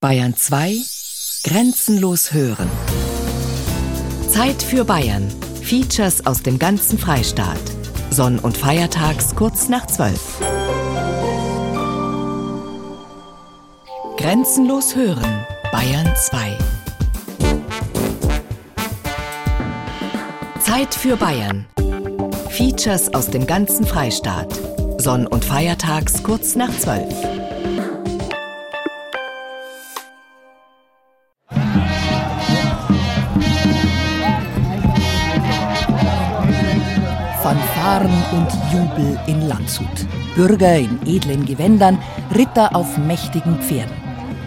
Bayern 2 Grenzenlos hören. Zeit für Bayern. Features aus dem ganzen Freistaat. Sonn- und Feiertags kurz nach 12. Grenzenlos hören. Bayern 2. Zeit für Bayern. Features aus dem ganzen Freistaat. Sonn- und Feiertags kurz nach 12. Fanfaren und Jubel in Landshut. Bürger in edlen Gewändern, Ritter auf mächtigen Pferden.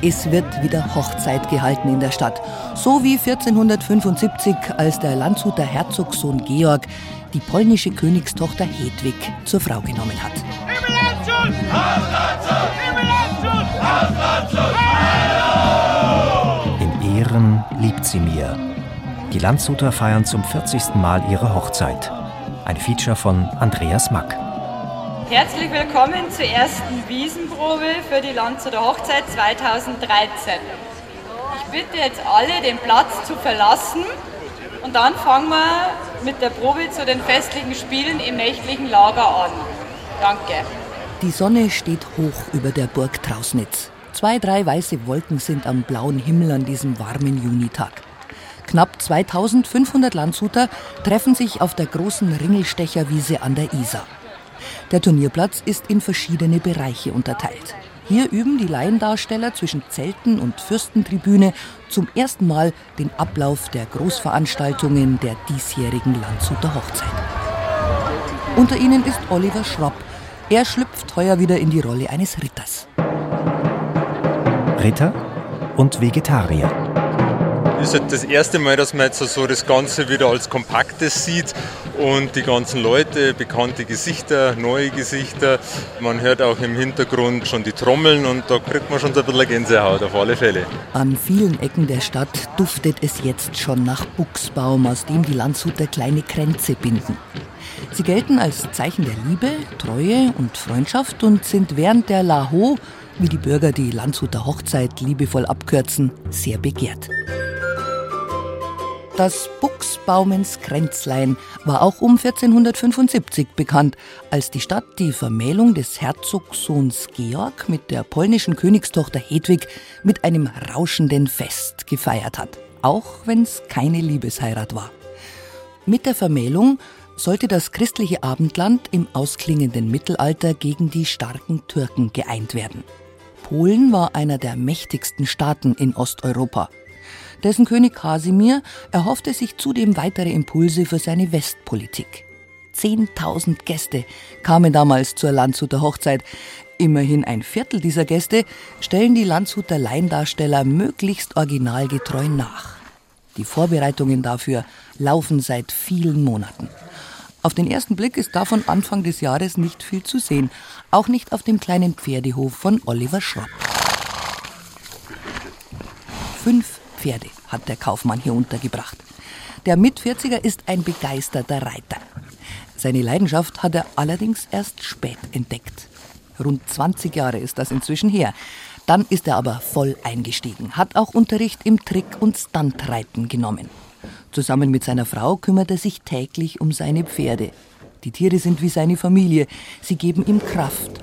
Es wird wieder Hochzeit gehalten in der Stadt. So wie 1475, als der Landshuter Herzogssohn Georg die polnische Königstochter Hedwig zur Frau genommen hat. In Ehren liebt sie mir. Die Landshuter feiern zum 40. Mal ihre Hochzeit. Ein Feature von Andreas Mack. Herzlich willkommen zur ersten Wiesenprobe für die Landshuter Hochzeit 2013. Ich bitte jetzt alle, den Platz zu verlassen und dann fangen wir mit der Probe zu den festlichen Spielen im nächtlichen Lager an. Danke. Die Sonne steht hoch über der Burg Trausnitz. Zwei, drei weiße Wolken sind am blauen Himmel an diesem warmen Junitag. Knapp 2500 Landshuter treffen sich auf der großen Ringelstecherwiese an der Isar. Der Turnierplatz ist in verschiedene Bereiche unterteilt. Hier üben die Laiendarsteller zwischen Zelten und Fürstentribüne zum ersten Mal den Ablauf der Großveranstaltungen der diesjährigen Landshuter Hochzeit. Unter ihnen ist Oliver Schropp. Er schlüpft heuer wieder in die Rolle eines Ritters. Ritter und Vegetarier. Ist halt das erste Mal, dass man jetzt so das Ganze wieder als Kompaktes sieht und die ganzen Leute, bekannte Gesichter, neue Gesichter. Man hört auch im Hintergrund schon die Trommeln und da kriegt man schon so ein bisschen Gänsehaut auf alle Fälle. An vielen Ecken der Stadt duftet es jetzt schon nach Buchsbaum, aus dem die Landshuter kleine Kränze binden. Sie gelten als Zeichen der Liebe, Treue und Freundschaft und sind während der Laho, wie die Bürger die Landshuter Hochzeit liebevoll abkürzen, sehr begehrt. Das Buchsbaumens Kränzlein war auch um 1475 bekannt, als die Stadt die Vermählung des Herzogssohns Georg mit der polnischen Königstochter Hedwig mit einem rauschenden Fest gefeiert hat, auch wenn es keine Liebesheirat war. Mit der Vermählung sollte das christliche Abendland im ausklingenden Mittelalter gegen die starken Türken geeint werden. Polen war einer der mächtigsten Staaten in Osteuropa. Dessen König Kasimir erhoffte sich zudem weitere Impulse für seine Westpolitik. 10.000 Gäste kamen damals zur Landshuter Hochzeit. Immerhin ein Viertel dieser Gäste stellen die Landshuter Laiendarsteller möglichst originalgetreu nach. Die Vorbereitungen dafür laufen seit vielen Monaten. Auf den ersten Blick ist davon Anfang des Jahres nicht viel zu sehen, auch nicht auf dem kleinen Pferdehof von Oliver Schropp. Fünf Pferde hat der Kaufmann hier untergebracht. Der Mit-40er ist ein begeisterter Reiter. Seine Leidenschaft hat er allerdings erst spät entdeckt. Rund 20 Jahre ist das inzwischen her. Dann ist er aber voll eingestiegen, hat auch Unterricht im Trick- und Stuntreiten genommen. Zusammen mit seiner Frau kümmert er sich täglich um seine Pferde. Die Tiere sind wie seine Familie, sie geben ihm Kraft.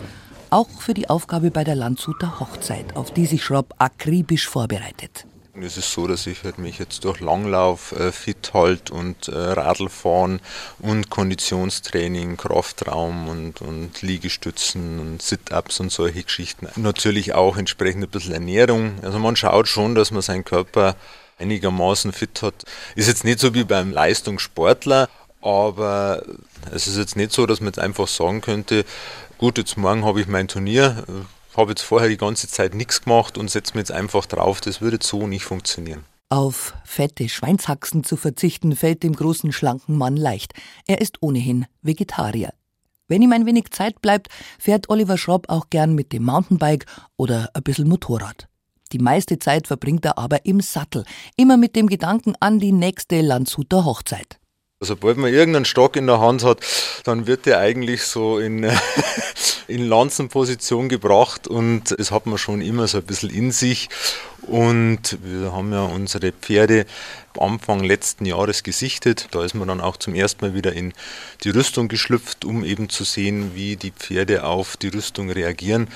Auch für die Aufgabe bei der Landshuter Hochzeit, auf die sich Schropp akribisch vorbereitet. Es ist so, dass ich halt mich jetzt durch Langlauf äh, fit halt und äh, Radlfahren und Konditionstraining, Kraftraum und, und Liegestützen und Sit-Ups und solche Geschichten. Natürlich auch entsprechend ein bisschen Ernährung. Also man schaut schon, dass man seinen Körper einigermaßen fit hat. Ist jetzt nicht so wie beim Leistungssportler, aber es ist jetzt nicht so, dass man jetzt einfach sagen könnte, gut, jetzt morgen habe ich mein Turnier, habe jetzt vorher die ganze Zeit nichts gemacht und setze mir jetzt einfach drauf, das würde so nicht funktionieren. Auf fette Schweinshaxen zu verzichten fällt dem großen schlanken Mann leicht. Er ist ohnehin Vegetarier. Wenn ihm ein wenig Zeit bleibt, fährt Oliver Schropp auch gern mit dem Mountainbike oder ein bisschen Motorrad. Die meiste Zeit verbringt er aber im Sattel, immer mit dem Gedanken an die nächste Landshuter Hochzeit. Sobald man irgendeinen Stock in der Hand hat, dann wird der eigentlich so in, in Lanzenposition gebracht und das hat man schon immer so ein bisschen in sich. Und wir haben ja unsere Pferde Anfang letzten Jahres gesichtet. Da ist man dann auch zum ersten Mal wieder in die Rüstung geschlüpft, um eben zu sehen, wie die Pferde auf die Rüstung reagieren.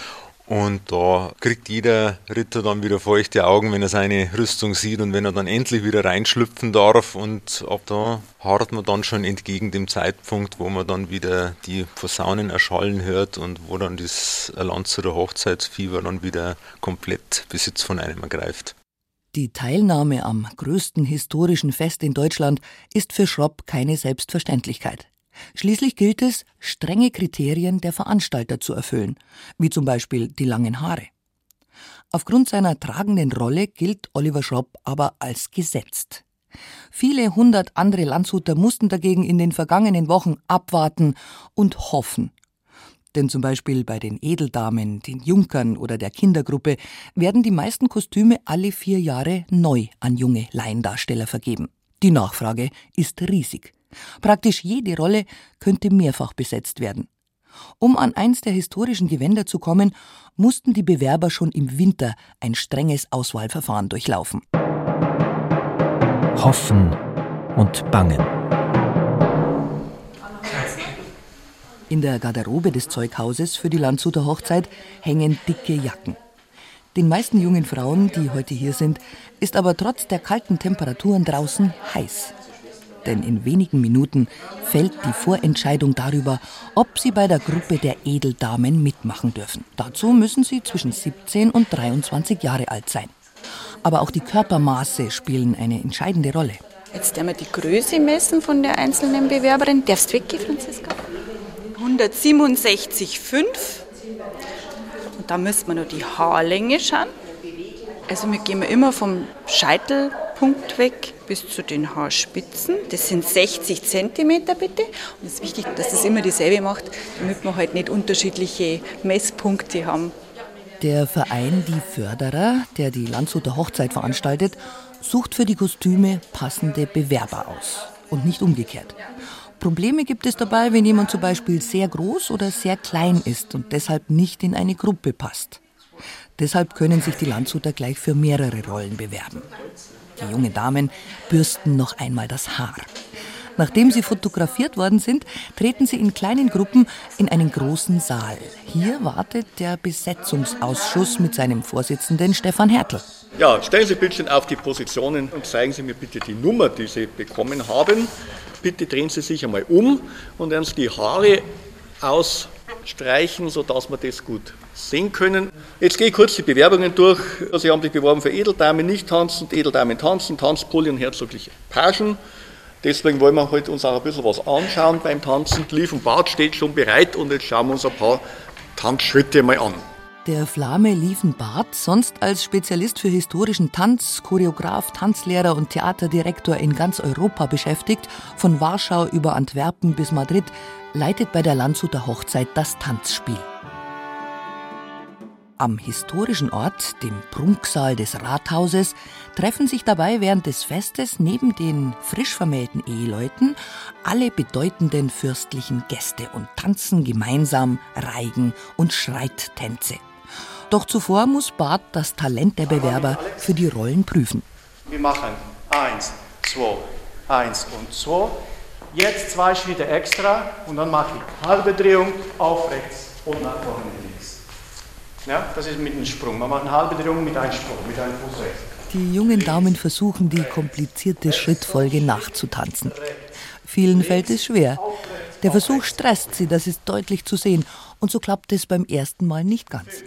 Und da kriegt jeder Ritter dann wieder feuchte Augen, wenn er seine Rüstung sieht und wenn er dann endlich wieder reinschlüpfen darf. Und ab da hart man dann schon entgegen dem Zeitpunkt, wo man dann wieder die Posaunen erschallen hört und wo dann das Lanzer Hochzeitsfieber dann wieder komplett Besitz von einem ergreift. Die Teilnahme am größten historischen Fest in Deutschland ist für Schropp keine Selbstverständlichkeit. Schließlich gilt es, strenge Kriterien der Veranstalter zu erfüllen, wie zum Beispiel die langen Haare. Aufgrund seiner tragenden Rolle gilt Oliver Schropp aber als gesetzt. Viele hundert andere Landshuter mussten dagegen in den vergangenen Wochen abwarten und hoffen. Denn zum Beispiel bei den Edeldamen, den Junkern oder der Kindergruppe werden die meisten Kostüme alle vier Jahre neu an junge Laiendarsteller vergeben. Die Nachfrage ist riesig. Praktisch jede Rolle könnte mehrfach besetzt werden. Um an eins der historischen Gewänder zu kommen, mussten die Bewerber schon im Winter ein strenges Auswahlverfahren durchlaufen. Hoffen und Bangen. In der Garderobe des Zeughauses für die Landshuter Hochzeit hängen dicke Jacken. Den meisten jungen Frauen, die heute hier sind, ist aber trotz der kalten Temperaturen draußen heiß denn in wenigen Minuten fällt die Vorentscheidung darüber, ob sie bei der Gruppe der Edeldamen mitmachen dürfen. Dazu müssen sie zwischen 17 und 23 Jahre alt sein. Aber auch die Körpermaße spielen eine entscheidende Rolle. Jetzt werden wir die Größe messen von der einzelnen Bewerberin. Darfst du weggehen, Franziska? 167,5. Und da müssen wir noch die Haarlänge schauen. Also wir gehen immer vom Scheitelpunkt weg bis zu den Haarspitzen. Das sind 60 cm bitte. Und es ist wichtig, dass das immer dieselbe macht, damit wir halt nicht unterschiedliche Messpunkte haben. Der Verein Die Förderer, der die Landshuter Hochzeit veranstaltet, sucht für die Kostüme passende Bewerber aus und nicht umgekehrt. Probleme gibt es dabei, wenn jemand zum Beispiel sehr groß oder sehr klein ist und deshalb nicht in eine Gruppe passt. Deshalb können sich die Landshuter gleich für mehrere Rollen bewerben. Die jungen Damen bürsten noch einmal das Haar. Nachdem sie fotografiert worden sind, treten sie in kleinen Gruppen in einen großen Saal. Hier wartet der Besetzungsausschuss mit seinem Vorsitzenden Stefan Hertel. Ja, stellen Sie bitte auf die Positionen und zeigen Sie mir bitte die Nummer, die Sie bekommen haben. Bitte drehen Sie sich einmal um und werden Sie die Haare ausstreichen, sodass wir das gut sehen können. Jetzt gehe ich kurz die Bewerbungen durch. Sie haben sich beworben für Edeldamen nicht tanzend, Edeldamen tanzen, Tanzpulli und herzogliche Pagen. Deswegen wollen wir heute uns auch ein bisschen was anschauen beim Tanzen. Lief und Bart steht schon bereit und jetzt schauen wir uns ein paar Tanzschritte mal an. Der Flame Liefenbart, sonst als Spezialist für historischen Tanz, Choreograf, Tanzlehrer und Theaterdirektor in ganz Europa beschäftigt, von Warschau über Antwerpen bis Madrid, leitet bei der Landshuter Hochzeit das Tanzspiel. Am historischen Ort, dem Prunksaal des Rathauses, treffen sich dabei während des Festes neben den frisch vermählten Eheleuten alle bedeutenden fürstlichen Gäste und tanzen gemeinsam Reigen und Schreittänze. Doch zuvor muss Barth das Talent der Bewerber für die Rollen prüfen. Wir machen eins, zwei, eins und zwei. Jetzt zwei Schritte extra und dann mache ich halbe Drehung auf rechts und nach vorne. Ja, das ist mit einem Sprung. Man macht eine halbe Drehung mit einem Sprung, mit einem Fuß rechts. Die jungen Damen versuchen, die komplizierte Schrittfolge nachzutanzen. Vielen fällt es schwer. Der Versuch stresst sie, das ist deutlich zu sehen. Und so klappt es beim ersten Mal nicht ganz.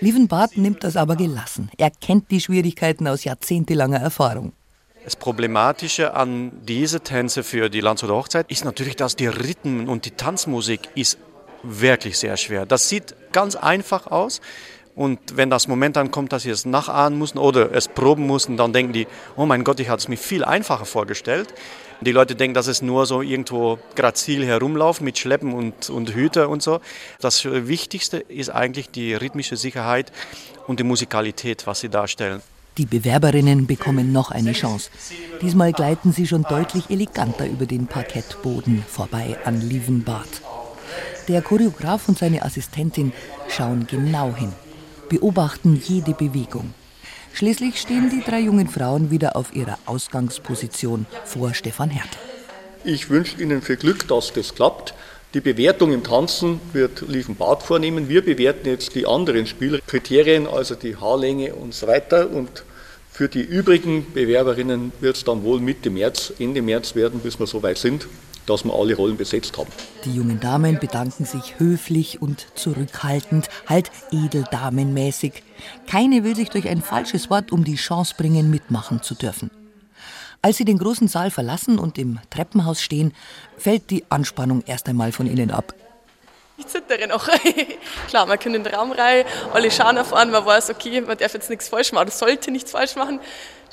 Lievenbart nimmt das aber gelassen. Er kennt die Schwierigkeiten aus jahrzehntelanger Erfahrung. Das Problematische an diese Tänze für die Landshuter Hochzeit ist natürlich, dass die Rhythmen und die Tanzmusik ist wirklich sehr schwer. Das sieht ganz einfach aus. Und wenn das Moment dann kommt, dass sie es nachahmen müssen oder es proben müssen, dann denken die, oh mein Gott, ich hatte es mir viel einfacher vorgestellt. Die Leute denken, dass es nur so irgendwo grazil herumlaufen mit Schleppen und, und Hüte und so. Das Wichtigste ist eigentlich die rhythmische Sicherheit und die Musikalität, was sie darstellen. Die Bewerberinnen bekommen noch eine Chance. Diesmal gleiten sie schon deutlich eleganter über den Parkettboden vorbei an Lievenbad. Der Choreograf und seine Assistentin schauen genau hin, beobachten jede Bewegung. Schließlich stehen die drei jungen Frauen wieder auf ihrer Ausgangsposition vor Stefan Hertel. Ich wünsche Ihnen viel Glück, dass das klappt. Die Bewertung im Tanzen wird Lievenbad vornehmen. Wir bewerten jetzt die anderen Spielkriterien, also die Haarlänge und so weiter. Und für die übrigen Bewerberinnen wird es dann wohl Mitte März, Ende März werden, bis wir so weit sind, dass wir alle Rollen besetzt haben. Die jungen Damen bedanken sich höflich und zurückhaltend, halt edeldamenmäßig. Keine will sich durch ein falsches Wort um die Chance bringen, mitmachen zu dürfen. Als sie den großen Saal verlassen und im Treppenhaus stehen, fällt die Anspannung erst einmal von ihnen ab. Ich zittere noch. Klar, man kann in den Raum rein, alle schauen auf einen, man weiß, okay, man darf jetzt nichts falsch machen, oder sollte nichts falsch machen.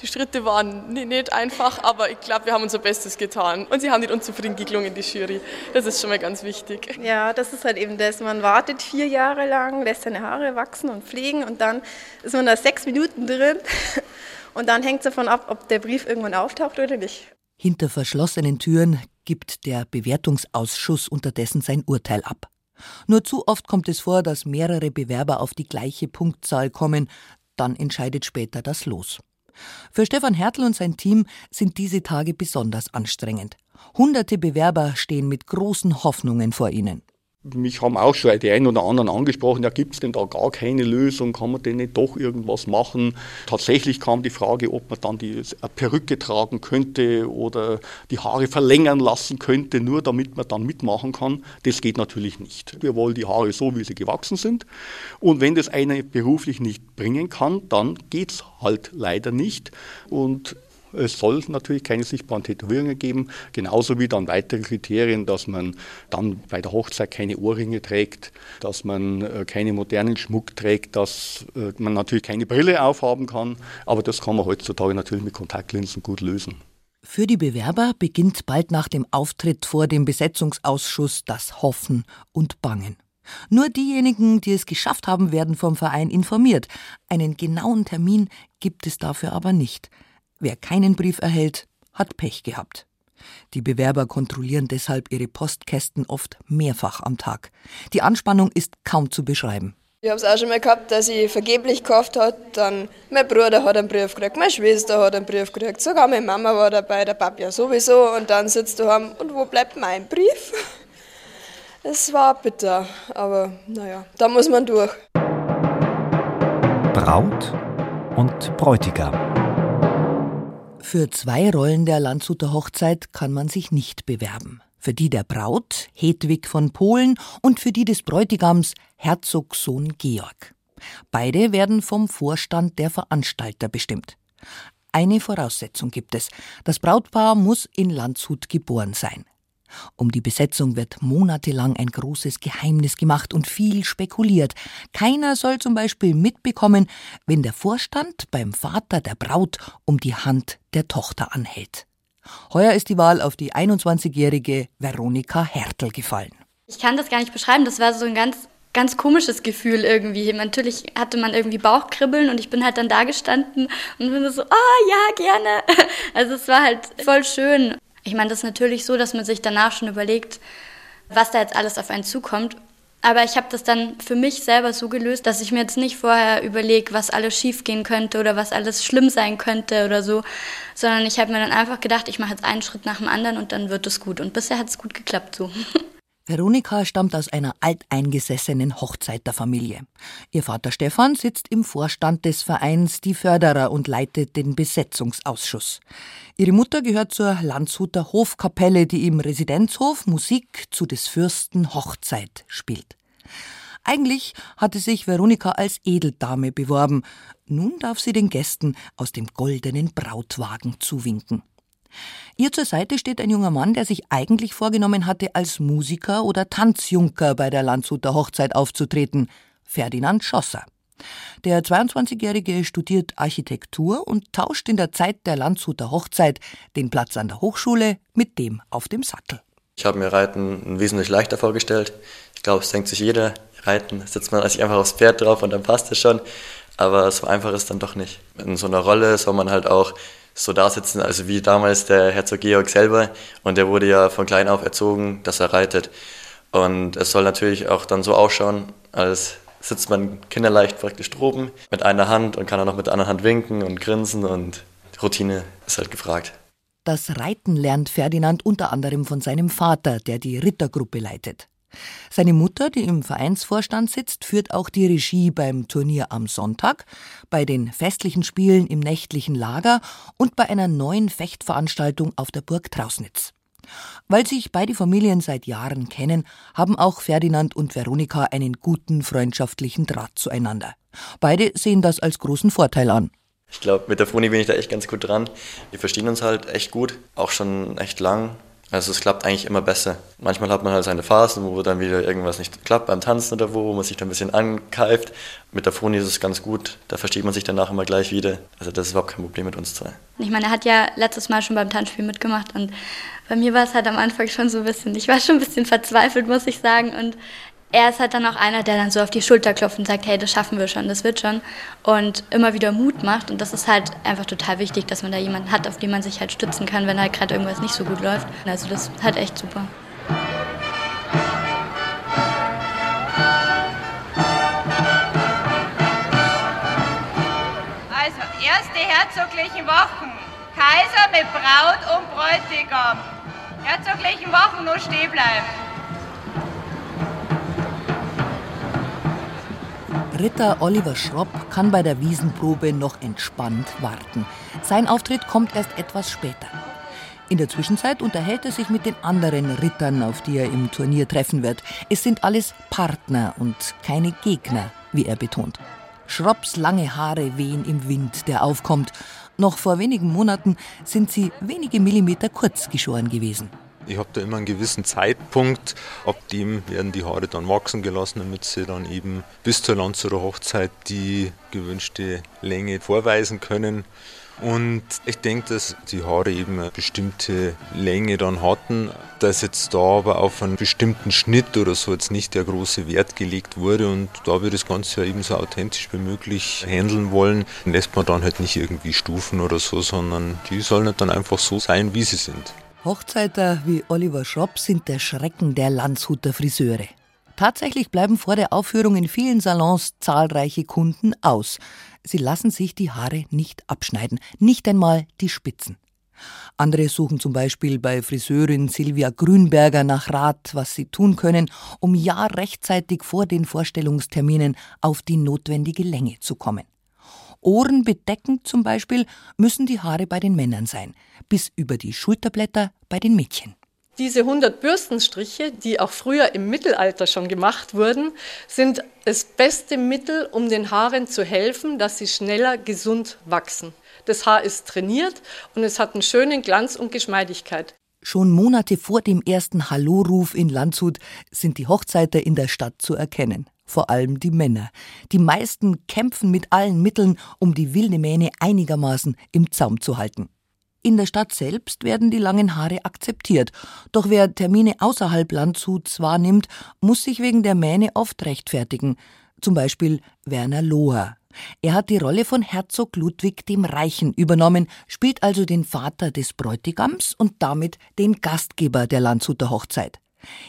Die Schritte waren nicht einfach, aber ich glaube, wir haben unser Bestes getan. Und sie haben nicht unzufrieden geklungen, die Jury. Das ist schon mal ganz wichtig. Ja, das ist halt eben das. Man wartet vier Jahre lang, lässt seine Haare wachsen und pflegen und dann ist man da sechs Minuten drin und dann hängt es davon ab, ob der Brief irgendwann auftaucht oder nicht. Hinter verschlossenen Türen gibt der Bewertungsausschuss unterdessen sein Urteil ab. Nur zu oft kommt es vor, dass mehrere Bewerber auf die gleiche Punktzahl kommen, dann entscheidet später das Los. Für Stefan Hertel und sein Team sind diese Tage besonders anstrengend. Hunderte Bewerber stehen mit großen Hoffnungen vor ihnen mich haben auch schon die einen oder anderen angesprochen, ja, gibt es denn da gar keine Lösung, kann man denn nicht doch irgendwas machen? Tatsächlich kam die Frage, ob man dann die Perücke tragen könnte oder die Haare verlängern lassen könnte, nur damit man dann mitmachen kann. Das geht natürlich nicht. Wir wollen die Haare so, wie sie gewachsen sind. Und wenn das einer beruflich nicht bringen kann, dann geht es halt leider nicht. Und es soll natürlich keine sichtbaren Tätowierungen geben, genauso wie dann weitere Kriterien, dass man dann bei der Hochzeit keine Ohrringe trägt, dass man äh, keinen modernen Schmuck trägt, dass äh, man natürlich keine Brille aufhaben kann. Aber das kann man heutzutage natürlich mit Kontaktlinsen gut lösen. Für die Bewerber beginnt bald nach dem Auftritt vor dem Besetzungsausschuss das Hoffen und Bangen. Nur diejenigen, die es geschafft haben, werden vom Verein informiert. Einen genauen Termin gibt es dafür aber nicht. Wer keinen Brief erhält, hat Pech gehabt. Die Bewerber kontrollieren deshalb ihre Postkästen oft mehrfach am Tag. Die Anspannung ist kaum zu beschreiben. Ich habe es auch schon mal gehabt, dass ich vergeblich gekauft habe. Dann mein Bruder hat einen Brief gekriegt, meine Schwester hat einen Brief gekriegt, sogar meine Mama war dabei, der Papa ja sowieso. Und dann sitzt du heim und wo bleibt mein Brief? Es war bitter, aber naja, da muss man durch. Braut und Bräutigam. Für zwei Rollen der Landshuter Hochzeit kann man sich nicht bewerben. Für die der Braut, Hedwig von Polen, und für die des Bräutigams, Herzogssohn Georg. Beide werden vom Vorstand der Veranstalter bestimmt. Eine Voraussetzung gibt es. Das Brautpaar muss in Landshut geboren sein. Um die Besetzung wird monatelang ein großes Geheimnis gemacht und viel spekuliert. Keiner soll zum Beispiel mitbekommen, wenn der Vorstand beim Vater der Braut um die Hand der Tochter anhält. Heuer ist die Wahl auf die 21-jährige Veronika Hertel gefallen. Ich kann das gar nicht beschreiben. Das war so ein ganz ganz komisches Gefühl irgendwie. Natürlich hatte man irgendwie Bauchkribbeln und ich bin halt dann da gestanden und bin so, oh, ja, gerne. Also es war halt voll schön. Ich meine, das ist natürlich so, dass man sich danach schon überlegt, was da jetzt alles auf einen zukommt. Aber ich habe das dann für mich selber so gelöst, dass ich mir jetzt nicht vorher überlege, was alles schiefgehen könnte oder was alles schlimm sein könnte oder so, sondern ich habe mir dann einfach gedacht, ich mache jetzt einen Schritt nach dem anderen und dann wird es gut. Und bisher hat es gut geklappt so. Veronika stammt aus einer alteingesessenen Hochzeiterfamilie. Ihr Vater Stefan sitzt im Vorstand des Vereins Die Förderer und leitet den Besetzungsausschuss. Ihre Mutter gehört zur Landshuter Hofkapelle, die im Residenzhof Musik zu des Fürsten Hochzeit spielt. Eigentlich hatte sich Veronika als Edeldame beworben. Nun darf sie den Gästen aus dem goldenen Brautwagen zuwinken. Ihr zur Seite steht ein junger Mann, der sich eigentlich vorgenommen hatte, als Musiker oder Tanzjunker bei der Landshuter Hochzeit aufzutreten, Ferdinand Schosser. Der 22-Jährige studiert Architektur und tauscht in der Zeit der Landshuter Hochzeit den Platz an der Hochschule mit dem auf dem Sattel. Ich habe mir Reiten wesentlich leichter vorgestellt. Ich glaube, es denkt sich jeder, Reiten sitzt man sich einfach aufs Pferd drauf und dann passt es schon. aber so einfach ist dann doch nicht. In so einer Rolle soll man halt auch so da sitzen, also wie damals der Herzog Georg selber. Und der wurde ja von klein auf erzogen, dass er reitet. Und es soll natürlich auch dann so ausschauen, als sitzt man kinderleicht praktisch droben mit einer Hand und kann auch noch mit der anderen Hand winken und grinsen und Routine ist halt gefragt. Das Reiten lernt Ferdinand unter anderem von seinem Vater, der die Rittergruppe leitet. Seine Mutter, die im Vereinsvorstand sitzt, führt auch die Regie beim Turnier am Sonntag, bei den festlichen Spielen im nächtlichen Lager und bei einer neuen Fechtveranstaltung auf der Burg Trausnitz. Weil sich beide Familien seit Jahren kennen, haben auch Ferdinand und Veronika einen guten freundschaftlichen Draht zueinander. Beide sehen das als großen Vorteil an. Ich glaube, mit der Froni bin ich da echt ganz gut dran. Wir verstehen uns halt echt gut, auch schon echt lang. Also es klappt eigentlich immer besser. Manchmal hat man halt seine Phasen, wo dann wieder irgendwas nicht klappt beim Tanzen oder wo, wo man sich dann ein bisschen ankeift. Mit der Froni ist es ganz gut, da versteht man sich danach immer gleich wieder. Also das ist überhaupt kein Problem mit uns zwei. Ich meine, er hat ja letztes Mal schon beim Tanzspiel mitgemacht und bei mir war es halt am Anfang schon so ein bisschen, ich war schon ein bisschen verzweifelt, muss ich sagen. Und er ist halt dann auch einer, der dann so auf die Schulter klopft und sagt, hey, das schaffen wir schon, das wird schon. Und immer wieder Mut macht. Und das ist halt einfach total wichtig, dass man da jemanden hat, auf den man sich halt stützen kann, wenn halt gerade irgendwas nicht so gut läuft. Also das ist halt echt super. Also, erste herzoglichen Wochen. Kaiser mit Braut und Bräutigam. Herzoglichen Wochen nur stehen bleiben. Ritter Oliver Schropp kann bei der Wiesenprobe noch entspannt warten. Sein Auftritt kommt erst etwas später. In der Zwischenzeit unterhält er sich mit den anderen Rittern, auf die er im Turnier treffen wird. Es sind alles Partner und keine Gegner, wie er betont. Schropps lange Haare wehen im Wind, der aufkommt. Noch vor wenigen Monaten sind sie wenige Millimeter kurz geschoren gewesen. Ich habe da immer einen gewissen Zeitpunkt, ab dem werden die Haare dann wachsen gelassen, damit sie dann eben bis zur Landshuter Hochzeit die gewünschte Länge vorweisen können. Und ich denke, dass die Haare eben eine bestimmte Länge dann hatten, dass jetzt da aber auf einen bestimmten Schnitt oder so jetzt nicht der große Wert gelegt wurde und da wir das Ganze ja eben so authentisch wie möglich handeln wollen, lässt man dann halt nicht irgendwie Stufen oder so, sondern die sollen halt dann einfach so sein, wie sie sind. Hochzeiter wie Oliver Schropp sind der Schrecken der Landshuter Friseure. Tatsächlich bleiben vor der Aufführung in vielen Salons zahlreiche Kunden aus. Sie lassen sich die Haare nicht abschneiden, nicht einmal die Spitzen. Andere suchen zum Beispiel bei Friseurin Silvia Grünberger nach Rat, was sie tun können, um ja rechtzeitig vor den Vorstellungsterminen auf die notwendige Länge zu kommen. Ohrenbedeckend zum Beispiel müssen die Haare bei den Männern sein, bis über die Schulterblätter bei den Mädchen. Diese 100 Bürstenstriche, die auch früher im Mittelalter schon gemacht wurden, sind das beste Mittel, um den Haaren zu helfen, dass sie schneller gesund wachsen. Das Haar ist trainiert und es hat einen schönen Glanz und Geschmeidigkeit. Schon Monate vor dem ersten Halloruf in Landshut sind die Hochzeiter in der Stadt zu erkennen. Vor allem die Männer. Die meisten kämpfen mit allen Mitteln, um die wilde Mähne einigermaßen im Zaum zu halten. In der Stadt selbst werden die langen Haare akzeptiert. Doch wer Termine außerhalb Landshuts wahrnimmt, muss sich wegen der Mähne oft rechtfertigen. Zum Beispiel Werner Loher. Er hat die Rolle von Herzog Ludwig dem Reichen übernommen, spielt also den Vater des Bräutigams und damit den Gastgeber der Landshuter Hochzeit.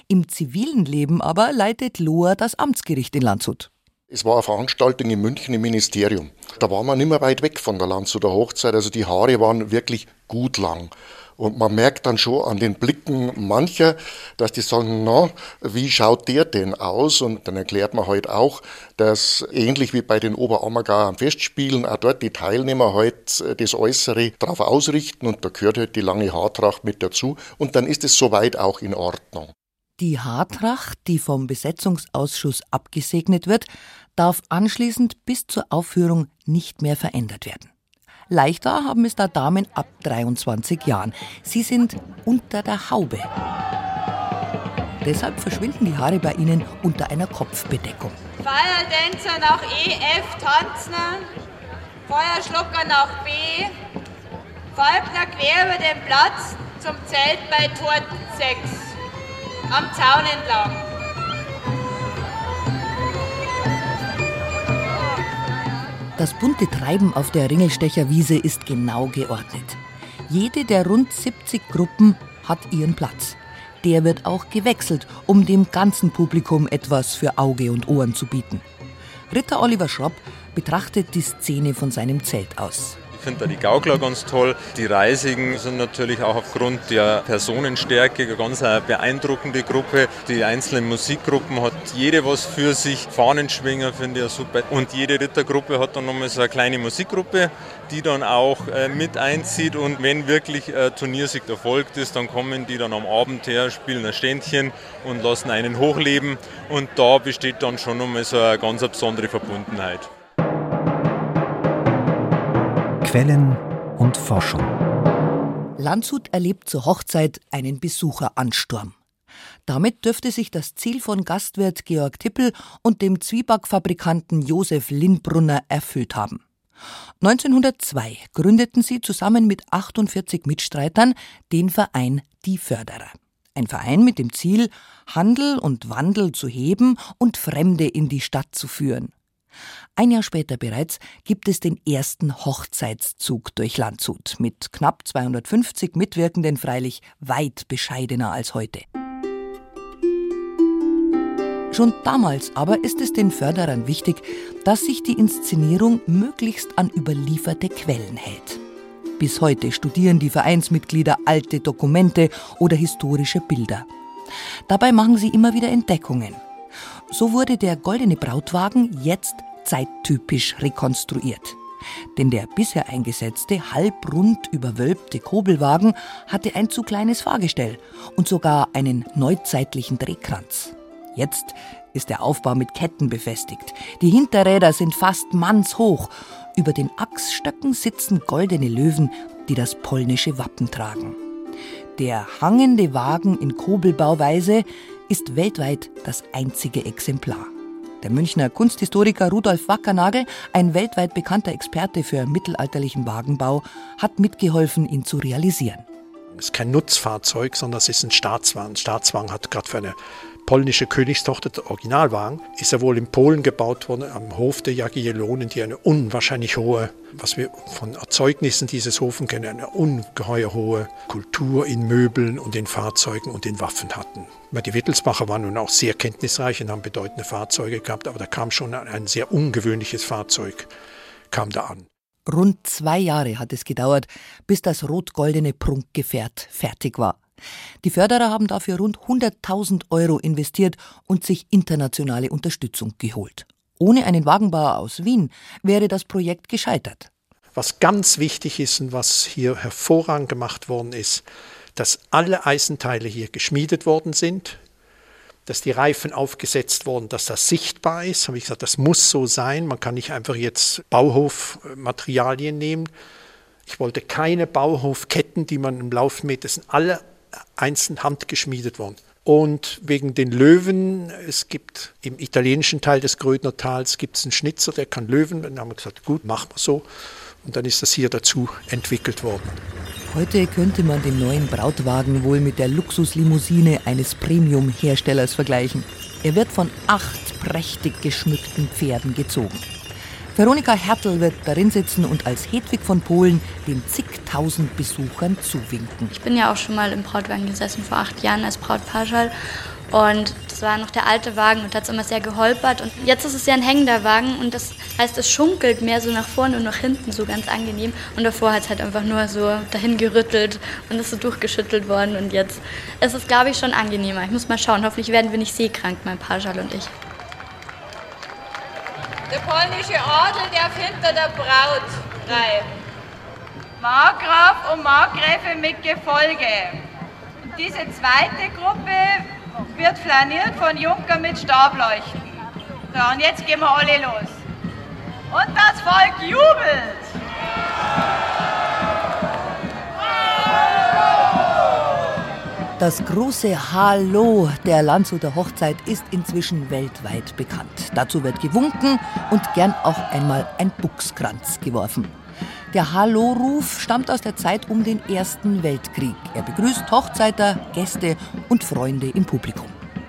Im zivilen Leben aber leitet Lohr das Amtsgericht in Landshut. Es war eine Veranstaltung in München im Ministerium. Da war man nicht mehr weit weg von der Landshuter Hochzeit. Also die Haare waren wirklich gut lang. Und man merkt dann schon an den Blicken mancher, dass die sagen, na, wie schaut der denn aus? Und dann erklärt man halt auch, dass ähnlich wie bei den Oberammergauer Festspielen auch dort die Teilnehmer halt das Äußere darauf ausrichten und da gehört halt die lange Haartracht mit dazu und dann ist es soweit auch in Ordnung. Die Haartracht, die vom Besetzungsausschuss abgesegnet wird, darf anschließend bis zur Aufführung nicht mehr verändert werden. Leichter haben es da Damen ab 23 Jahren. Sie sind unter der Haube. Deshalb verschwinden die Haare bei ihnen unter einer Kopfbedeckung. Feuertänzer nach EF tanzen, Feuerschlucker nach B, Falkner quer über den Platz zum Zelt bei Tor 6 am Zaun entlang. Das bunte Treiben auf der Ringelstecher Wiese ist genau geordnet. Jede der rund 70 Gruppen hat ihren Platz. Der wird auch gewechselt, um dem ganzen Publikum etwas für Auge und Ohren zu bieten. Ritter Oliver Schropp betrachtet die Szene von seinem Zelt aus finde da die Gaukler ganz toll. Die Reisigen sind natürlich auch aufgrund der Personenstärke eine ganz beeindruckende Gruppe. Die einzelnen Musikgruppen hat jede was für sich. Fahnenschwinger finde ich super. Und jede Rittergruppe hat dann nochmal so eine kleine Musikgruppe, die dann auch äh, mit einzieht. Und wenn wirklich ein Turniersieg erfolgt ist, dann kommen die dann am Abend her, spielen ein Ständchen und lassen einen hochleben. Und da besteht dann schon nochmal so eine ganz besondere Verbundenheit. Quellen und Forschung. Landshut erlebt zur Hochzeit einen Besucheransturm. Damit dürfte sich das Ziel von Gastwirt Georg Tippel und dem Zwiebackfabrikanten Josef Lindbrunner erfüllt haben. 1902 gründeten sie zusammen mit 48 Mitstreitern den Verein Die Förderer. Ein Verein mit dem Ziel, Handel und Wandel zu heben und Fremde in die Stadt zu führen. Ein Jahr später bereits gibt es den ersten Hochzeitszug durch Landshut, mit knapp 250 Mitwirkenden freilich weit bescheidener als heute. Schon damals aber ist es den Förderern wichtig, dass sich die Inszenierung möglichst an überlieferte Quellen hält. Bis heute studieren die Vereinsmitglieder alte Dokumente oder historische Bilder. Dabei machen sie immer wieder Entdeckungen. So wurde der goldene Brautwagen jetzt zeittypisch rekonstruiert. Denn der bisher eingesetzte, halbrund überwölbte Kobelwagen hatte ein zu kleines Fahrgestell und sogar einen neuzeitlichen Drehkranz. Jetzt ist der Aufbau mit Ketten befestigt. Die Hinterräder sind fast mannshoch. Über den Achsstöcken sitzen goldene Löwen, die das polnische Wappen tragen. Der hangende Wagen in Kobelbauweise ist weltweit das einzige Exemplar. Der Münchner Kunsthistoriker Rudolf Wackernagel, ein weltweit bekannter Experte für mittelalterlichen Wagenbau, hat mitgeholfen, ihn zu realisieren. Es ist kein Nutzfahrzeug, sondern es ist ein Staatswagen. Staatswagen hat gerade für eine polnische Königstochter, der Originalwagen, ist er wohl in Polen gebaut worden, am Hof der Jagiellonen, die eine unwahrscheinlich hohe, was wir von Erzeugnissen dieses Hofen kennen, eine ungeheuer hohe Kultur in Möbeln und in Fahrzeugen und in Waffen hatten. Die Wittelsbacher waren nun auch sehr kenntnisreich und haben bedeutende Fahrzeuge gehabt, aber da kam schon ein sehr ungewöhnliches Fahrzeug, kam da an. Rund zwei Jahre hat es gedauert, bis das rot-goldene Prunkgefährt fertig war. Die Förderer haben dafür rund 100.000 Euro investiert und sich internationale Unterstützung geholt. Ohne einen Wagenbauer aus Wien wäre das Projekt gescheitert. Was ganz wichtig ist und was hier hervorragend gemacht worden ist, dass alle Eisenteile hier geschmiedet worden sind, dass die Reifen aufgesetzt wurden, dass das sichtbar ist. Habe ich gesagt, das muss so sein. Man kann nicht einfach jetzt Bauhofmaterialien nehmen. Ich wollte keine Bauhofketten, die man im Laufmeter, das sind alle einzeln handgeschmiedet worden. Und wegen den Löwen, es gibt im italienischen Teil des Grödner Tals gibt einen Schnitzer, der kann Löwen. Dann haben wir gesagt, gut, machen wir so. Und dann ist das hier dazu entwickelt worden. Heute könnte man den neuen Brautwagen wohl mit der Luxuslimousine eines Premium-Herstellers vergleichen. Er wird von acht prächtig geschmückten Pferden gezogen. Veronika Hertel wird darin sitzen und als Hedwig von Polen den zigtausend Besuchern zuwinken. Ich bin ja auch schon mal im Brautwagen gesessen vor acht Jahren als Brautpaschal. Und das war noch der alte Wagen und hat immer sehr geholpert. Und jetzt ist es ja ein hängender Wagen und das heißt, es schunkelt mehr so nach vorne und nach hinten, so ganz angenehm. Und davor hat es halt einfach nur so dahin gerüttelt und ist so durchgeschüttelt worden. Und jetzt ist es, glaube ich, schon angenehmer. Ich muss mal schauen. Hoffentlich werden wir nicht seekrank, mein Paschal und ich. Der polnische Adel darf hinter der Braut reiten. Markgraf und Markgräfin mit Gefolge. Diese zweite Gruppe wird flaniert von Junker mit Stableuchten. So, und jetzt gehen wir alle los. Und das Volk jubelt. Das große Hallo der Landshuter Hochzeit ist inzwischen weltweit bekannt. Dazu wird gewunken und gern auch einmal ein Buchskranz geworfen. Der Hallo-Ruf stammt aus der Zeit um den Ersten Weltkrieg. Er begrüßt Hochzeiter, Gäste und Freunde im Publikum.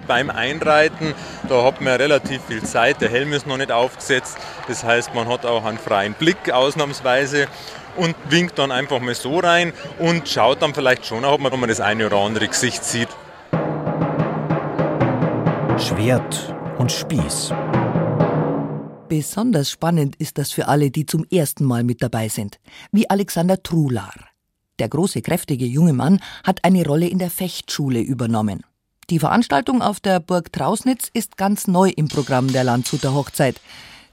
beim Einreiten. Da hat man relativ viel Zeit, der Helm ist noch nicht aufgesetzt. Das heißt, man hat auch einen freien Blick ausnahmsweise und winkt dann einfach mal so rein und schaut dann vielleicht schon, ob man das eine oder andere Gesicht sieht. Schwert und Spieß. Besonders spannend ist das für alle, die zum ersten Mal mit dabei sind, wie Alexander Trular. Der große, kräftige junge Mann hat eine Rolle in der Fechtschule übernommen. Die Veranstaltung auf der Burg Trausnitz ist ganz neu im Programm der Landshuter Hochzeit.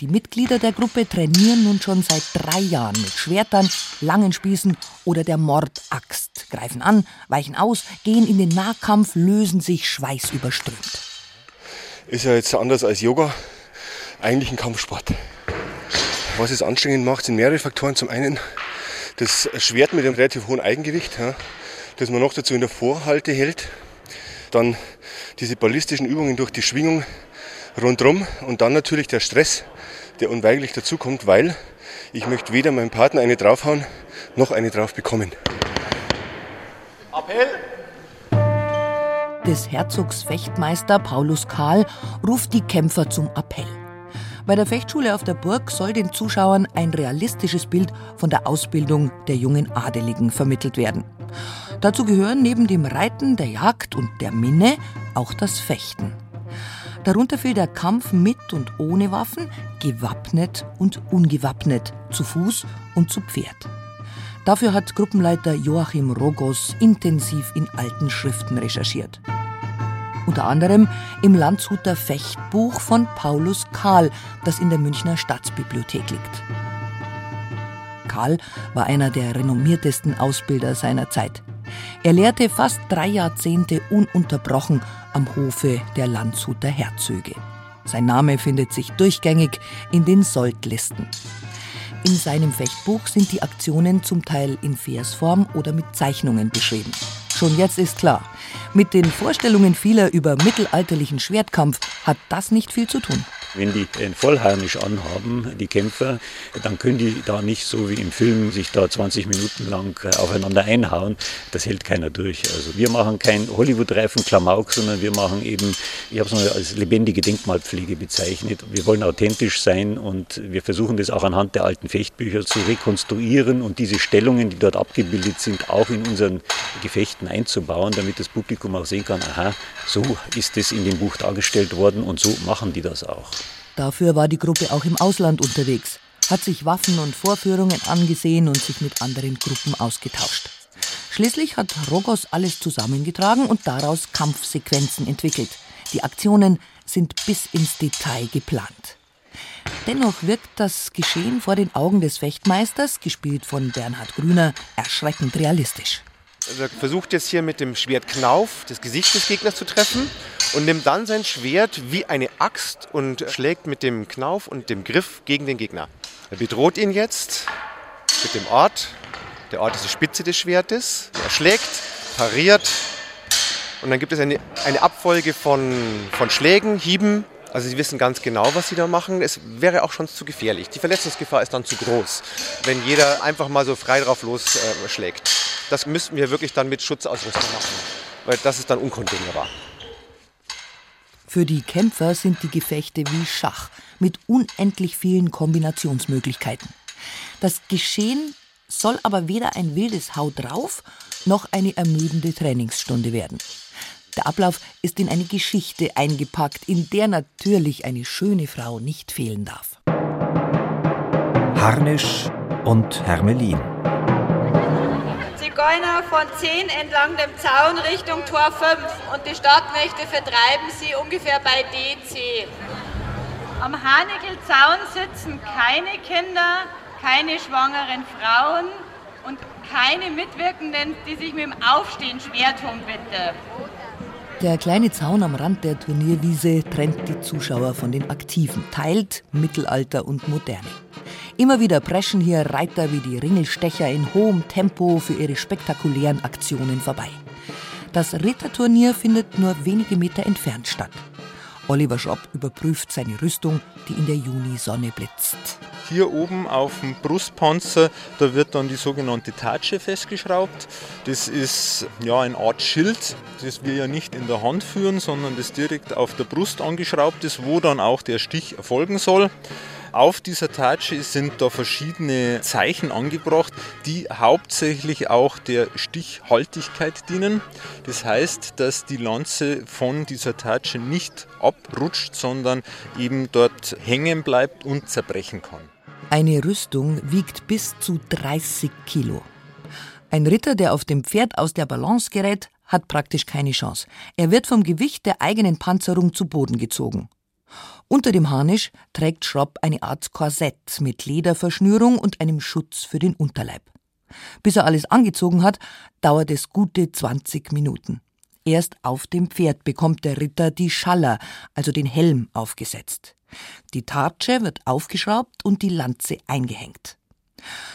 Die Mitglieder der Gruppe trainieren nun schon seit drei Jahren mit Schwertern, langen Spießen oder der Mordaxt, greifen an, weichen aus, gehen in den Nahkampf, lösen sich schweißüberströmt. Ist ja jetzt anders als Yoga, eigentlich ein Kampfsport. Was es anstrengend macht, sind mehrere Faktoren. Zum einen das Schwert mit einem relativ hohen Eigengewicht, das man noch dazu in der Vorhalte hält. Dann diese ballistischen Übungen durch die Schwingung rundherum und dann natürlich der Stress, der unweigerlich dazukommt, weil ich möchte weder meinem Partner eine draufhauen, noch eine drauf bekommen. Appell! Des Herzogs Fechtmeister Paulus Karl ruft die Kämpfer zum Appell. Bei der Fechtschule auf der Burg soll den Zuschauern ein realistisches Bild von der Ausbildung der jungen Adeligen vermittelt werden. Dazu gehören neben dem Reiten, der Jagd und der Minne auch das Fechten. Darunter fiel der Kampf mit und ohne Waffen, gewappnet und ungewappnet, zu Fuß und zu Pferd. Dafür hat Gruppenleiter Joachim Rogos intensiv in alten Schriften recherchiert unter anderem im Landshuter Fechtbuch von Paulus Kahl, das in der Münchner Staatsbibliothek liegt. Kahl war einer der renommiertesten Ausbilder seiner Zeit. Er lehrte fast drei Jahrzehnte ununterbrochen am Hofe der Landshuter Herzöge. Sein Name findet sich durchgängig in den Soldlisten. In seinem Fechtbuch sind die Aktionen zum Teil in Versform oder mit Zeichnungen beschrieben. Schon jetzt ist klar, mit den Vorstellungen vieler über mittelalterlichen Schwertkampf hat das nicht viel zu tun. Wenn die ein Vollharnisch anhaben, die Kämpfer, dann können die da nicht so wie im Film sich da 20 Minuten lang äh, aufeinander einhauen. Das hält keiner durch. Also wir machen kein Hollywood-Reifen Klamauk, sondern wir machen eben, ich habe es mal als lebendige Denkmalpflege bezeichnet. Wir wollen authentisch sein und wir versuchen das auch anhand der alten Fechtbücher zu rekonstruieren und diese Stellungen, die dort abgebildet sind, auch in unseren Gefechten einzubauen, damit das Publikum auch sehen kann, aha, so ist es in dem Buch dargestellt worden und so machen die das auch. Dafür war die Gruppe auch im Ausland unterwegs, hat sich Waffen und Vorführungen angesehen und sich mit anderen Gruppen ausgetauscht. Schließlich hat Rogos alles zusammengetragen und daraus Kampfsequenzen entwickelt. Die Aktionen sind bis ins Detail geplant. Dennoch wirkt das Geschehen vor den Augen des Fechtmeisters, gespielt von Bernhard Grüner, erschreckend realistisch. Also er versucht jetzt hier mit dem Schwert Knauf das Gesicht des Gegners zu treffen und nimmt dann sein Schwert wie eine Axt und schlägt mit dem Knauf und dem Griff gegen den Gegner. Er bedroht ihn jetzt mit dem Ort. Der Ort ist die Spitze des Schwertes. Er schlägt, pariert und dann gibt es eine, eine Abfolge von, von Schlägen, Hieben. Also sie wissen ganz genau, was sie da machen. Es wäre auch schon zu gefährlich. Die Verletzungsgefahr ist dann zu groß, wenn jeder einfach mal so frei drauf losschlägt. Das müssten wir wirklich dann mit Schutzausrüstung machen, weil das ist dann unkontinuierbar. Für die Kämpfer sind die Gefechte wie Schach mit unendlich vielen Kombinationsmöglichkeiten. Das Geschehen soll aber weder ein wildes Hau drauf noch eine ermüdende Trainingsstunde werden. Der Ablauf ist in eine Geschichte eingepackt, in der natürlich eine schöne Frau nicht fehlen darf. Harnisch und Hermelin. Zigeuner von 10 entlang dem Zaun Richtung Tor 5 und die Stadtmächte vertreiben sie ungefähr bei DC. Am Hanegelzaun sitzen keine Kinder, keine schwangeren Frauen und keine Mitwirkenden, die sich mit dem Aufstehen schwer tun, bitte. Der kleine Zaun am Rand der Turnierwiese trennt die Zuschauer von den Aktiven, teilt Mittelalter und Moderne. Immer wieder preschen hier Reiter wie die Ringelstecher in hohem Tempo für ihre spektakulären Aktionen vorbei. Das Ritterturnier findet nur wenige Meter entfernt statt. Oliver Schropp überprüft seine Rüstung, die in der Junisonne blitzt. Hier oben auf dem Brustpanzer, da wird dann die sogenannte Tatsche festgeschraubt. Das ist ja eine Art Schild, das wir ja nicht in der Hand führen, sondern das direkt auf der Brust angeschraubt ist, wo dann auch der Stich erfolgen soll. Auf dieser Tatsche sind da verschiedene Zeichen angebracht, die hauptsächlich auch der Stichhaltigkeit dienen. Das heißt, dass die Lanze von dieser Tatsche nicht abrutscht, sondern eben dort hängen bleibt und zerbrechen kann. Eine Rüstung wiegt bis zu 30 Kilo. Ein Ritter, der auf dem Pferd aus der Balance gerät, hat praktisch keine Chance. Er wird vom Gewicht der eigenen Panzerung zu Boden gezogen. Unter dem Harnisch trägt Schropp eine Art Korsett mit Lederverschnürung und einem Schutz für den Unterleib. Bis er alles angezogen hat, dauert es gute 20 Minuten. Erst auf dem Pferd bekommt der Ritter die Schaller, also den Helm, aufgesetzt. Die Tartsche wird aufgeschraubt und die Lanze eingehängt.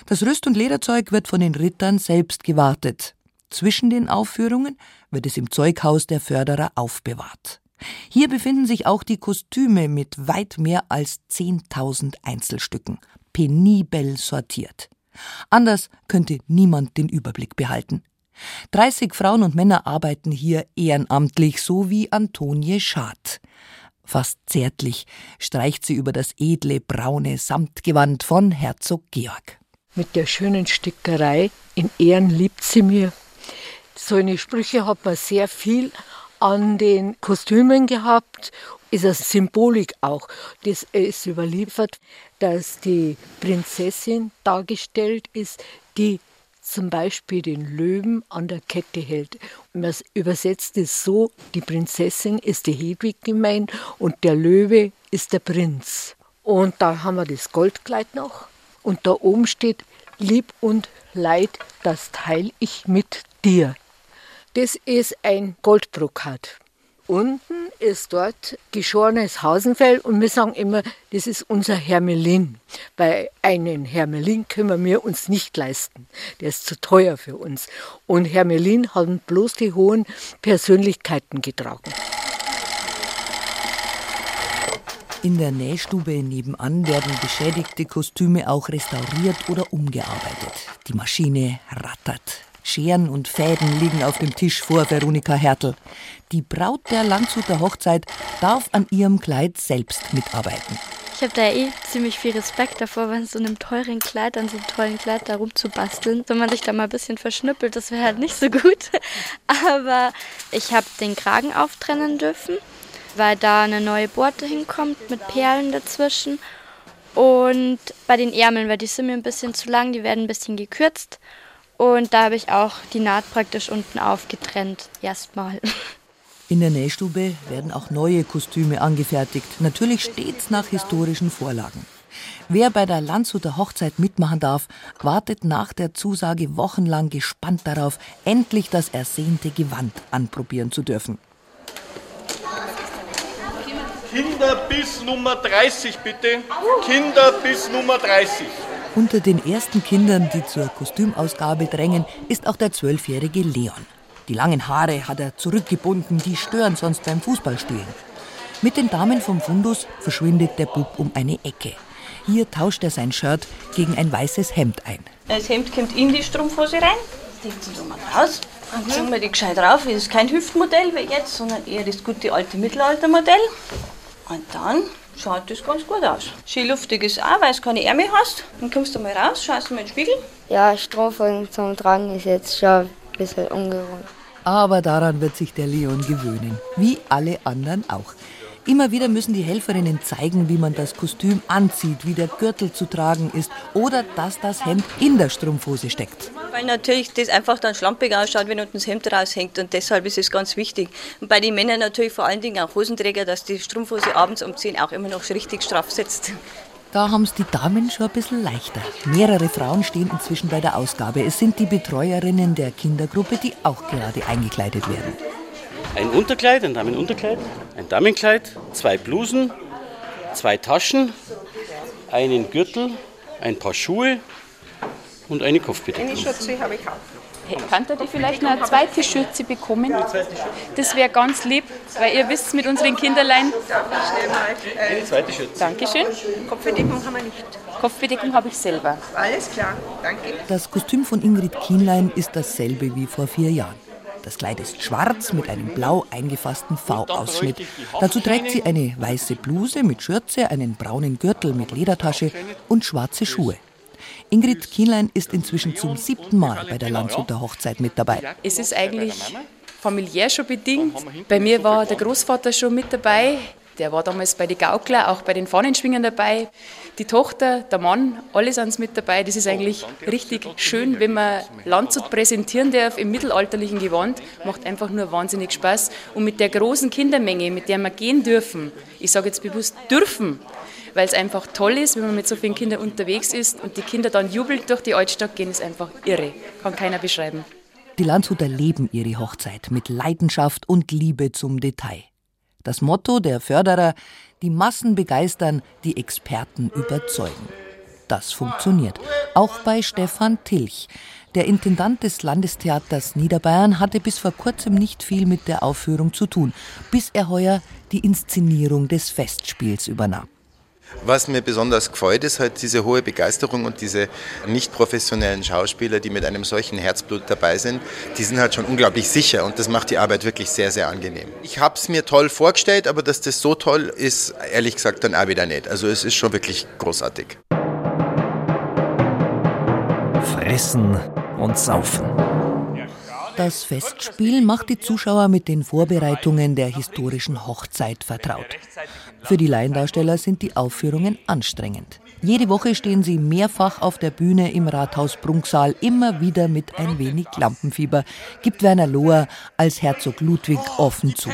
Das Rüst- und Lederzeug wird von den Rittern selbst gewartet. Zwischen den Aufführungen wird es im Zeughaus der Förderer aufbewahrt. Hier befinden sich auch die Kostüme mit weit mehr als 10.000 Einzelstücken, penibel sortiert. Anders könnte niemand den Überblick behalten. 30 Frauen und Männer arbeiten hier ehrenamtlich, so wie Antonie Schad. Fast zärtlich streicht sie über das edle braune Samtgewand von Herzog Georg. Mit der schönen Stickerei in Ehren liebt sie mir. So eine Sprüche hat man sehr viel an den Kostümen gehabt, ist eine Symbolik auch. Das ist überliefert, dass die Prinzessin dargestellt ist, die zum Beispiel den Löwen an der Kette hält. Man übersetzt es so, die Prinzessin ist die Hedwig gemeint und der Löwe ist der Prinz. Und da haben wir das Goldkleid noch und da oben steht, Lieb und Leid, das teile ich mit dir. Das ist ein Goldbrokat. Unten ist dort geschorenes Hausenfell und wir sagen immer, das ist unser Hermelin. Weil einen Hermelin können wir uns nicht leisten. Der ist zu teuer für uns. Und Hermelin haben bloß die hohen Persönlichkeiten getragen. In der Nähstube nebenan werden beschädigte Kostüme auch restauriert oder umgearbeitet. Die Maschine rattert. Scheren und Fäden liegen auf dem Tisch vor Veronika Hertel. Die Braut der Landshuter Hochzeit darf an ihrem Kleid selbst mitarbeiten. Ich habe da eh ziemlich viel Respekt davor, wenn so einem teuren Kleid, an so einem tollen Kleid da rumzubasteln. Wenn man sich da mal ein bisschen verschnüppelt, das wäre halt nicht so gut. Aber ich habe den Kragen auftrennen dürfen, weil da eine neue Borte hinkommt mit Perlen dazwischen. Und bei den Ärmeln, weil die sind mir ein bisschen zu lang, die werden ein bisschen gekürzt. Und da habe ich auch die Naht praktisch unten aufgetrennt, erstmal. In der Nähstube werden auch neue Kostüme angefertigt, natürlich stets nach historischen Vorlagen. Wer bei der Landshuter Hochzeit mitmachen darf, wartet nach der Zusage wochenlang gespannt darauf, endlich das ersehnte Gewand anprobieren zu dürfen. Kinder bis Nummer 30 bitte. Kinder bis Nummer 30. Unter den ersten Kindern, die zur Kostümausgabe drängen, ist auch der zwölfjährige Leon. Die langen Haare hat er zurückgebunden, die stören sonst beim Fußballspielen. Mit den Damen vom Fundus verschwindet der Bub um eine Ecke. Hier tauscht er sein Shirt gegen ein weißes Hemd ein. Das Hemd kommt in die Strumpfhose rein, steckt sie da mal raus. Dann ziehen wir die gescheit drauf. Es ist kein Hüftmodell wie jetzt, sondern eher das gute alte Mittelaltermodell. Und dann schaut das ganz gut aus. Schön luftig ist auch, weil du keine Ärmel hast. Dann kommst du mal raus, schaust mal in den Spiegel. Ja, Strumpfhosen zum Tragen ist jetzt schon ein bisschen ungewohnt. Aber daran wird sich der Leon gewöhnen, wie alle anderen auch. Immer wieder müssen die Helferinnen zeigen, wie man das Kostüm anzieht, wie der Gürtel zu tragen ist oder dass das Hemd in der Strumpfhose steckt. Weil natürlich das einfach dann schlampig ausschaut, wenn unten das Hemd raushängt und deshalb ist es ganz wichtig. Und bei den Männern natürlich vor allen Dingen auch Hosenträger, dass die Strumpfhose abends um 10 auch immer noch richtig straff sitzt. Da haben es die Damen schon ein bisschen leichter. Mehrere Frauen stehen inzwischen bei der Ausgabe. Es sind die Betreuerinnen der Kindergruppe, die auch gerade eingekleidet werden. Ein Unterkleid, ein Damenunterkleid, ein Damenkleid, zwei Blusen, zwei Taschen, einen Gürtel, ein paar Schuhe, und eine Kopfbedeckung. Eine Schürze habe ich auch. Hey, Kannst ihr vielleicht noch eine zweite Schürze bekommen? Das wäre ganz lieb, weil ihr wisst mit unseren Kinderlein. Eine zweite Schürze. Dankeschön. Kopfbedeckung haben wir nicht. Kopfbedeckung habe ich selber. Alles klar, danke. Das Kostüm von Ingrid Kienlein ist dasselbe wie vor vier Jahren. Das Kleid ist schwarz mit einem blau eingefassten V-Ausschnitt. Dazu trägt sie eine weiße Bluse mit Schürze, einen braunen Gürtel mit Ledertasche und schwarze Schuhe. Ingrid Kienlein ist inzwischen zum siebten Mal bei der Landshuter Hochzeit mit dabei. Es ist eigentlich familiär schon bedingt. Bei mir war der Großvater schon mit dabei. Der war damals bei den Gaukler, auch bei den Fahnenschwingern dabei. Die Tochter, der Mann, alle sind mit dabei. Das ist eigentlich richtig schön, wenn man Landshut präsentieren darf im mittelalterlichen Gewand. Macht einfach nur wahnsinnig Spaß. Und mit der großen Kindermenge, mit der wir gehen dürfen, ich sage jetzt bewusst dürfen, weil es einfach toll ist, wenn man mit so vielen Kindern unterwegs ist und die Kinder dann jubelnd durch die Altstadt gehen, ist einfach irre. Kann keiner beschreiben. Die Landshuter leben ihre Hochzeit mit Leidenschaft und Liebe zum Detail. Das Motto der Förderer, die Massen begeistern, die Experten überzeugen. Das funktioniert. Auch bei Stefan Tilch. Der Intendant des Landestheaters Niederbayern hatte bis vor kurzem nicht viel mit der Aufführung zu tun, bis er heuer die Inszenierung des Festspiels übernahm. Was mir besonders gefällt, ist halt diese hohe Begeisterung und diese nicht professionellen Schauspieler, die mit einem solchen Herzblut dabei sind, die sind halt schon unglaublich sicher und das macht die Arbeit wirklich sehr, sehr angenehm. Ich habe es mir toll vorgestellt, aber dass das so toll ist, ehrlich gesagt dann auch wieder nicht. Also es ist schon wirklich großartig. Fressen und Saufen. Das Festspiel macht die Zuschauer mit den Vorbereitungen der historischen Hochzeit vertraut. Für die Laiendarsteller sind die Aufführungen anstrengend. Jede Woche stehen sie mehrfach auf der Bühne im Rathaus Prunksaal, immer wieder mit ein wenig Lampenfieber, gibt Werner Lohr als Herzog Ludwig offen zu.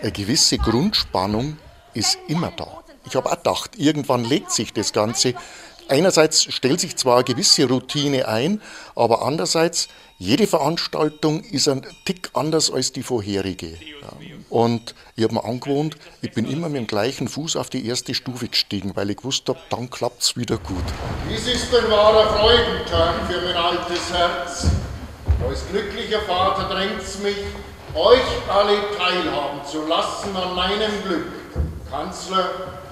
Eine gewisse Grundspannung ist immer da. Ich habe auch gedacht, irgendwann legt sich das Ganze. Einerseits stellt sich zwar eine gewisse Routine ein, aber andererseits, jede Veranstaltung ist ein Tick anders als die vorherige. Und ich habe mir angewohnt, ich bin immer mit dem gleichen Fuß auf die erste Stufe gestiegen, weil ich gewusst habe, dann klappt es wieder gut. Dies ist ein wahrer Freudentag für mein altes Herz. Als glücklicher Vater drängt's mich, euch alle teilhaben zu lassen an meinem Glück. Kanzler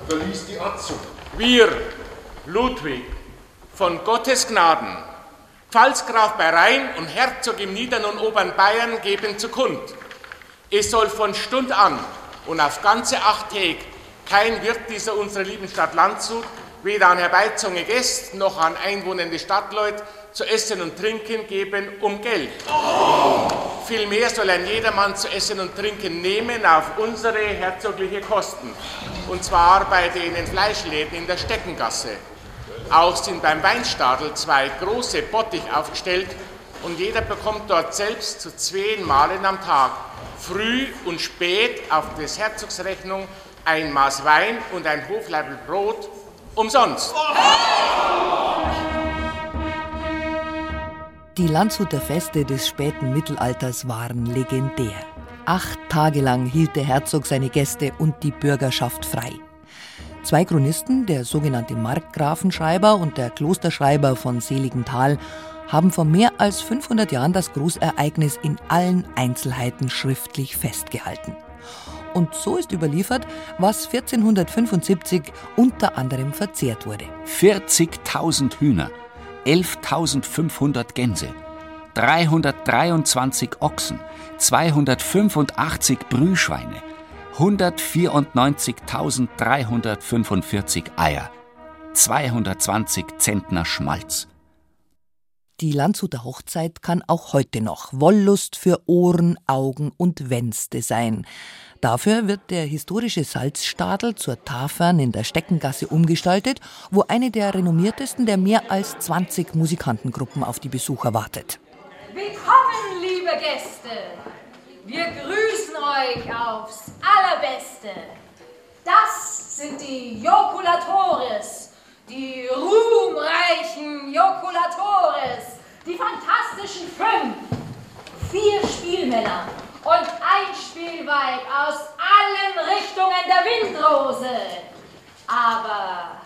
verließ die Atzung. Wir, Ludwig, von Gottes Gnaden, Pfalzgraf bei Rhein und Herzog im Niedern und Obern Bayern geben zu kund. Es soll von Stund an und auf ganze acht Tage kein Wirt dieser unserer lieben Stadt Landshut, weder an herbeizogene Gäste noch an einwohnende Stadtleute zu essen und trinken geben um Geld. Vielmehr soll ein jedermann zu essen und trinken nehmen auf unsere herzogliche Kosten. Und zwar bei den Fleischläden in der Steckengasse. Auch sind beim Weinstadel zwei große Bottich aufgestellt und jeder bekommt dort selbst zu zwei Malen am Tag, früh und spät auf des Herzogs Rechnung, ein Maß Wein und ein Hofleibel Brot umsonst. Die Landshuter Feste des späten Mittelalters waren legendär. Acht Tage lang hielt der Herzog seine Gäste und die Bürgerschaft frei. Zwei Chronisten, der sogenannte Markgrafenschreiber und der Klosterschreiber von Seligenthal, haben vor mehr als 500 Jahren das Großereignis in allen Einzelheiten schriftlich festgehalten. Und so ist überliefert, was 1475 unter anderem verzehrt wurde. 40.000 Hühner, 11.500 Gänse, 323 Ochsen, 285 Brühschweine, 194.345 Eier, 220 Zentner Schmalz. Die Landshuter Hochzeit kann auch heute noch Wollust für Ohren, Augen und Wänste sein. Dafür wird der historische Salzstadel zur Tafern in der Steckengasse umgestaltet, wo eine der renommiertesten der mehr als 20 Musikantengruppen auf die Besucher wartet. Willkommen, liebe Gäste! Wir grüßen euch aufs Allerbeste. Das sind die Jokulatores, die ruhmreichen Jokulatores, die fantastischen fünf, vier Spielmänner und ein Spielweib aus allen Richtungen der Windrose. Aber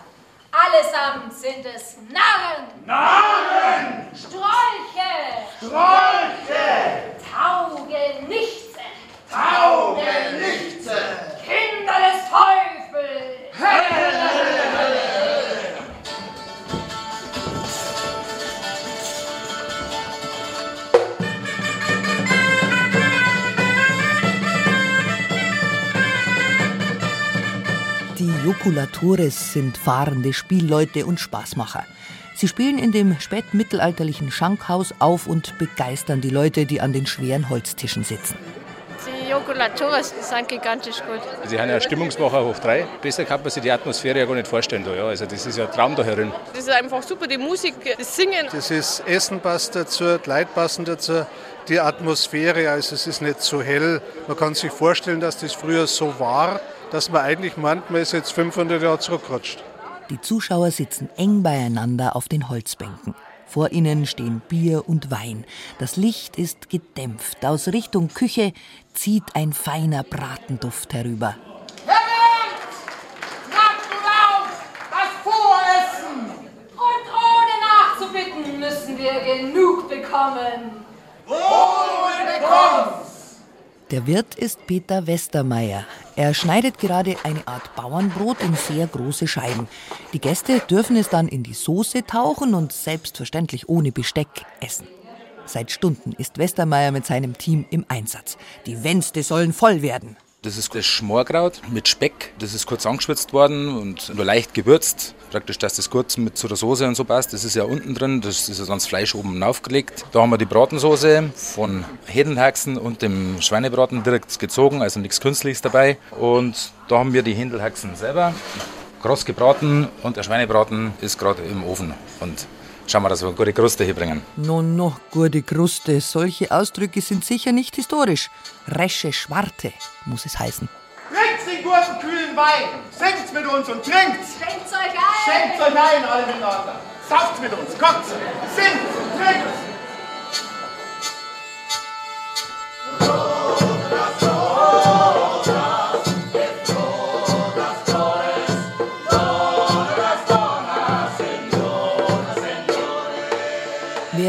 Allesamt sind es Narren. Narren! Strolche. Strolche! Taugenichtse. Taugenichtse! Kinder des Teufels. Hölle! Die Joculatores sind fahrende Spielleute und Spaßmacher. Sie spielen in dem spätmittelalterlichen Schankhaus auf und begeistern die Leute, die an den schweren Holztischen sitzen. Die Joculatores sind gigantisch gut. Sie haben ja Stimmungsmacher hoch drei. Besser kann man sich die Atmosphäre ja gar nicht vorstellen. Da, ja. Also das ist ja ein Traum da herin. Das ist einfach super, die Musik, das Singen. Das ist Essen passt dazu, die Leute passen dazu, die Atmosphäre, also es ist nicht so hell. Man kann sich vorstellen, dass das früher so war, dass man eigentlich meint, man ist jetzt 500 Jahre zurückgerutscht. Die Zuschauer sitzen eng beieinander auf den Holzbänken. Vor ihnen stehen Bier und Wein. Das Licht ist gedämpft. Aus Richtung Küche zieht ein feiner Bratenduft herüber. Macht nun auf, das Voressen. Und ohne nachzubitten müssen wir genug bekommen. Wohl! Der Wirt ist Peter Westermeier. Er schneidet gerade eine Art Bauernbrot in sehr große Scheiben. Die Gäste dürfen es dann in die Soße tauchen und selbstverständlich ohne Besteck essen. Seit Stunden ist Westermeier mit seinem Team im Einsatz. Die Wänste sollen voll werden. Das ist das Schmorkraut mit Speck. Das ist kurz angeschwitzt worden und nur leicht gewürzt. Praktisch, dass das kurz mit zu der Soße und so passt. Das ist ja unten drin. Das ist ja dann Fleisch oben aufgelegt. Da haben wir die Bratensoße von Händelhaxen und dem Schweinebraten direkt gezogen, also nichts Künstliches dabei. Und da haben wir die Händelhaxen selber kross gebraten und der Schweinebraten ist gerade im Ofen. Und schauen wir, dass wir eine gute Kruste hier bringen. No, no, gute Kruste. Solche Ausdrücke sind sicher nicht historisch. Resche Schwarte muss es heißen. Trinkt den guten, kühlen Wein! Singt mit uns und trinkt! Schenkt euch ein. Schenkt euch ein, alle miteinander! Sauft mit uns, kommt! Singt und trinkt!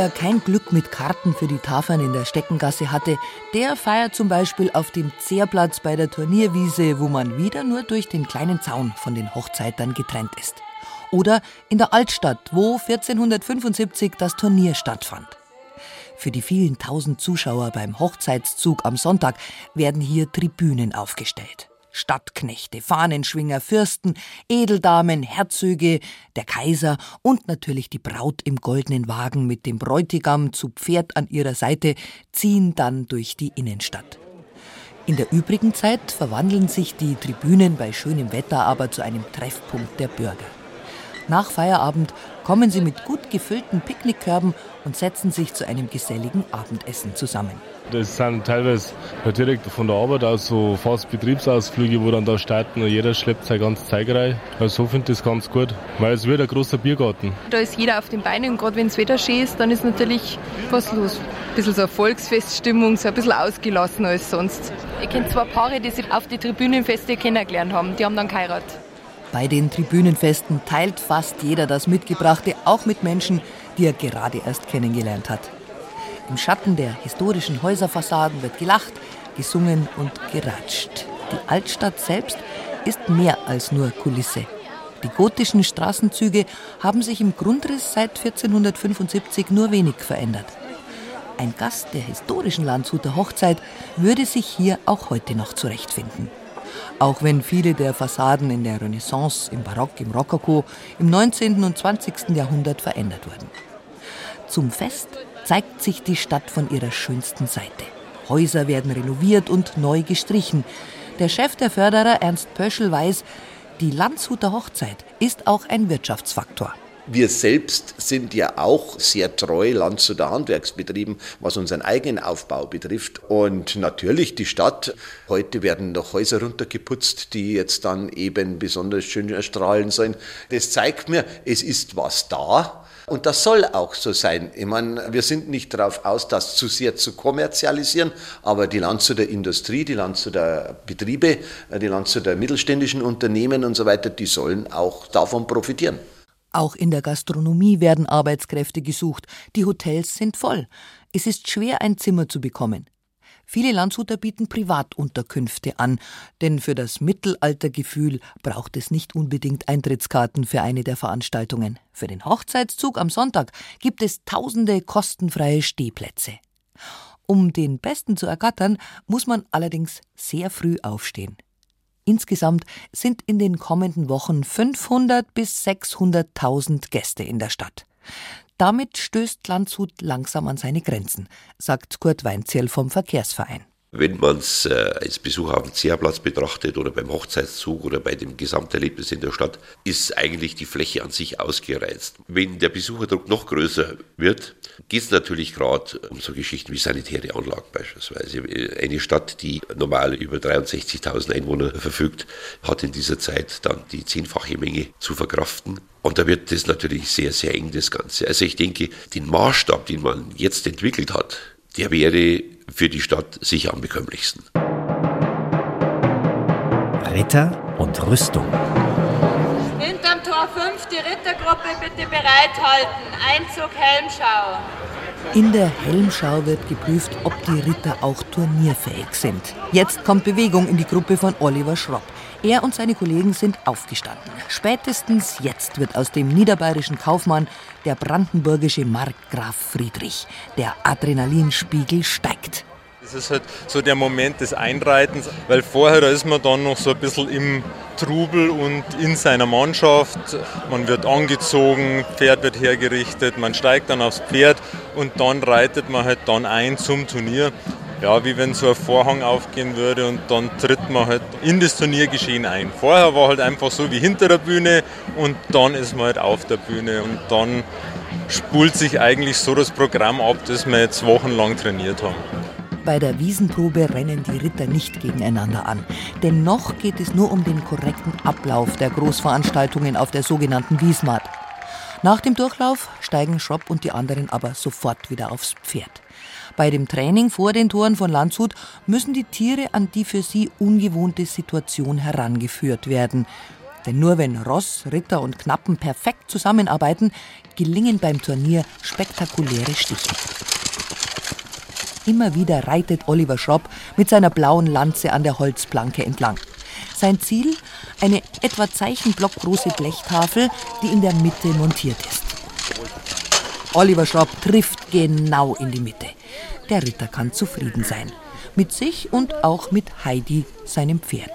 Wer kein Glück mit Karten für die Tafeln in der Steckengasse hatte, der feiert zum Beispiel auf dem Zehrplatz bei der Turnierwiese, wo man wieder nur durch den kleinen Zaun von den Hochzeitern getrennt ist. Oder in der Altstadt, wo 1475 das Turnier stattfand. Für die vielen tausend Zuschauer beim Hochzeitszug am Sonntag werden hier Tribünen aufgestellt. Stadtknechte, Fahnenschwinger, Fürsten, Edeldamen, Herzöge, der Kaiser und natürlich die Braut im goldenen Wagen mit dem Bräutigam zu Pferd an ihrer Seite ziehen dann durch die Innenstadt. In der übrigen Zeit verwandeln sich die Tribünen bei schönem Wetter aber zu einem Treffpunkt der Bürger. Nach Feierabend kommen sie mit gut gefüllten Picknickkörben und setzen sich zu einem geselligen Abendessen zusammen. Das sind teilweise halt direkt von der Arbeit aus so fast Betriebsausflüge, wo dann da starten und jeder schleppt sein ganzes Zeug rein. Also so finde ich das ganz gut, weil es wird ein großer Biergarten. Da ist jeder auf den Beinen und gerade wenn das Wetter schön ist, dann ist natürlich was los. Ein bisschen so eine Volksfeststimmung, so ein bisschen ausgelassen als sonst. Ich kenne zwei Paare, die sich auf die Tribünenfeste kennengelernt haben, die haben dann geheiratet. Bei den Tribünenfesten teilt fast jeder das Mitgebrachte, auch mit Menschen, die er gerade erst kennengelernt hat. Im Schatten der historischen Häuserfassaden wird gelacht, gesungen und geratscht. Die Altstadt selbst ist mehr als nur Kulisse. Die gotischen Straßenzüge haben sich im Grundriss seit 1475 nur wenig verändert. Ein Gast der historischen Landshuter Hochzeit würde sich hier auch heute noch zurechtfinden. Auch wenn viele der Fassaden in der Renaissance, im Barock, im Rokoko, im 19. und 20. Jahrhundert verändert wurden. Zum Fest zeigt sich die Stadt von ihrer schönsten Seite. Häuser werden renoviert und neu gestrichen. Der Chef der Förderer, Ernst Pöschel, weiß, die Landshuter Hochzeit ist auch ein Wirtschaftsfaktor. Wir selbst sind ja auch sehr treu Landshuter Handwerksbetrieben, was unseren eigenen Aufbau betrifft. Und natürlich die Stadt. Heute werden noch Häuser runtergeputzt, die jetzt dann eben besonders schön erstrahlen sollen. Das zeigt mir, es ist was da. Und das soll auch so sein. Ich meine, wir sind nicht darauf aus, das zu sehr zu kommerzialisieren, aber die Landshuter Industrie, die Landshuter Betriebe, die Landshuter mittelständischen Unternehmen und so weiter, die sollen auch davon profitieren. Auch in der Gastronomie werden Arbeitskräfte gesucht. Die Hotels sind voll. Es ist schwer, ein Zimmer zu bekommen. Viele Landshuter bieten Privatunterkünfte an, denn für das Mittelaltergefühl braucht es nicht unbedingt Eintrittskarten für eine der Veranstaltungen. Für den Hochzeitszug am Sonntag gibt es tausende kostenfreie Stehplätze. Um den besten zu ergattern, muss man allerdings sehr früh aufstehen. Insgesamt sind in den kommenden Wochen 500 bis 600.000 Gäste in der Stadt. Damit stößt Landshut langsam an seine Grenzen, sagt Kurt Weinzierl vom Verkehrsverein. Wenn man es äh, als Besucher auf dem Zehrplatz betrachtet oder beim Hochzeitszug oder bei dem Gesamterlebnis in der Stadt, ist eigentlich die Fläche an sich ausgereizt. Wenn der Besucherdruck noch größer wird, geht es natürlich gerade um so Geschichten wie sanitäre Anlagen beispielsweise. Eine Stadt, die normal über 63.000 Einwohner verfügt, hat in dieser Zeit dann die zehnfache Menge zu verkraften. Und da wird das natürlich sehr, sehr eng, das Ganze. Also ich denke, den Maßstab, den man jetzt entwickelt hat, der wäre für die Stadt sicher am bekömmlichsten. Ritter und Rüstung. Hinterm Tor 5 die Rittergruppe bitte bereithalten. Einzug Helmschau. In der Helmschau wird geprüft, ob die Ritter auch turnierfähig sind. Jetzt kommt Bewegung in die Gruppe von Oliver Schropp. Er und seine Kollegen sind aufgestanden. Spätestens jetzt wird aus dem niederbayerischen Kaufmann der brandenburgische Markgraf Friedrich. Der Adrenalinspiegel steigt. Das ist halt so der Moment des Einreitens, weil vorher ist man dann noch so ein bisschen im Trubel und in seiner Mannschaft. Man wird angezogen, Pferd wird hergerichtet, man steigt dann aufs Pferd und dann reitet man halt dann ein zum Turnier ja, wie wenn so ein Vorhang aufgehen würde und dann tritt man halt in das Turniergeschehen ein. Vorher war halt einfach so wie hinter der Bühne und dann ist man halt auf der Bühne und dann spult sich eigentlich so das Programm ab, das wir jetzt wochenlang trainiert haben. Bei der Wiesenprobe rennen die Ritter nicht gegeneinander an. Denn noch geht es nur um den korrekten Ablauf der Großveranstaltungen auf der sogenannten Wiesmatt. Nach dem Durchlauf steigen Schropp und die anderen aber sofort wieder aufs Pferd. Bei dem Training vor den Toren von Landshut müssen die Tiere an die für sie ungewohnte Situation herangeführt werden. Denn nur wenn Ross, Ritter und Knappen perfekt zusammenarbeiten, gelingen beim Turnier spektakuläre Stiche. Immer wieder reitet Oliver Schropp mit seiner blauen Lanze an der Holzplanke entlang. Sein Ziel? Eine etwa zeichenblockgroße Blechtafel, die in der Mitte montiert ist. Oliver Schropp trifft genau in die Mitte. Der Ritter kann zufrieden sein. Mit sich und auch mit Heidi, seinem Pferd.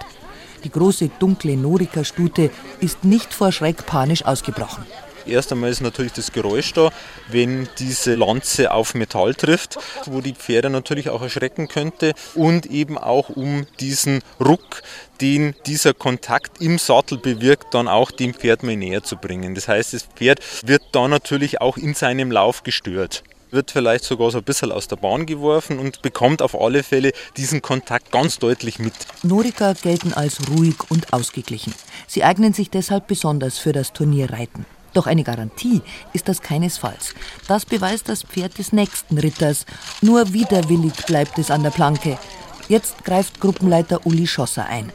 Die große dunkle Norika-Stute ist nicht vor Schreck panisch ausgebrochen. Erst einmal ist natürlich das Geräusch da, wenn diese Lanze auf Metall trifft, wo die Pferde natürlich auch erschrecken könnte und eben auch um diesen Ruck, den dieser Kontakt im Sattel bewirkt, dann auch dem Pferd mal näher zu bringen. Das heißt, das Pferd wird da natürlich auch in seinem Lauf gestört wird vielleicht sogar so ein bisschen aus der Bahn geworfen und bekommt auf alle Fälle diesen Kontakt ganz deutlich mit. Norika gelten als ruhig und ausgeglichen. Sie eignen sich deshalb besonders für das Turnierreiten. Doch eine Garantie ist das keinesfalls. Das beweist das Pferd des nächsten Ritters. Nur widerwillig bleibt es an der Planke. Jetzt greift Gruppenleiter Uli Schosser ein.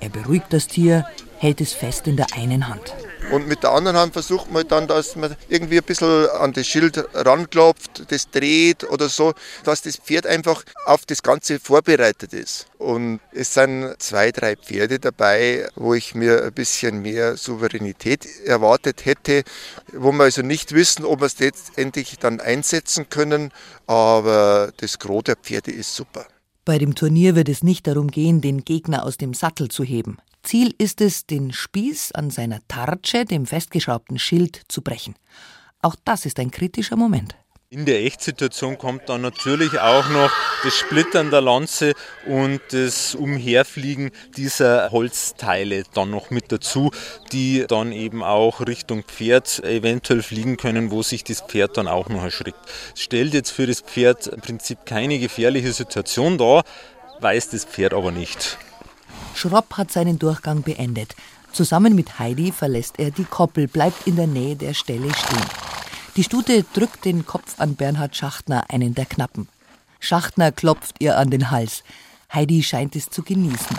Er beruhigt das Tier, hält es fest in der einen Hand. Und mit der anderen Hand versucht man dann, dass man irgendwie ein bisschen an das Schild ranklopft, das dreht oder so, dass das Pferd einfach auf das Ganze vorbereitet ist. Und es sind zwei, drei Pferde dabei, wo ich mir ein bisschen mehr Souveränität erwartet hätte, wo wir also nicht wissen, ob wir es letztendlich dann einsetzen können. Aber das Gros der Pferde ist super. Bei dem Turnier wird es nicht darum gehen, den Gegner aus dem Sattel zu heben. Ziel ist es, den Spieß an seiner Tartsche, dem festgeschraubten Schild, zu brechen. Auch das ist ein kritischer Moment. In der Echtsituation kommt dann natürlich auch noch das Splittern der Lanze und das Umherfliegen dieser Holzteile dann noch mit dazu, die dann eben auch Richtung Pferd eventuell fliegen können, wo sich das Pferd dann auch noch erschrickt. Es stellt jetzt für das Pferd im Prinzip keine gefährliche Situation dar, weiß das Pferd aber nicht. Schropp hat seinen Durchgang beendet. Zusammen mit Heidi verlässt er die Koppel, bleibt in der Nähe der Stelle stehen. Die Stute drückt den Kopf an Bernhard Schachtner, einen der Knappen. Schachtner klopft ihr an den Hals. Heidi scheint es zu genießen.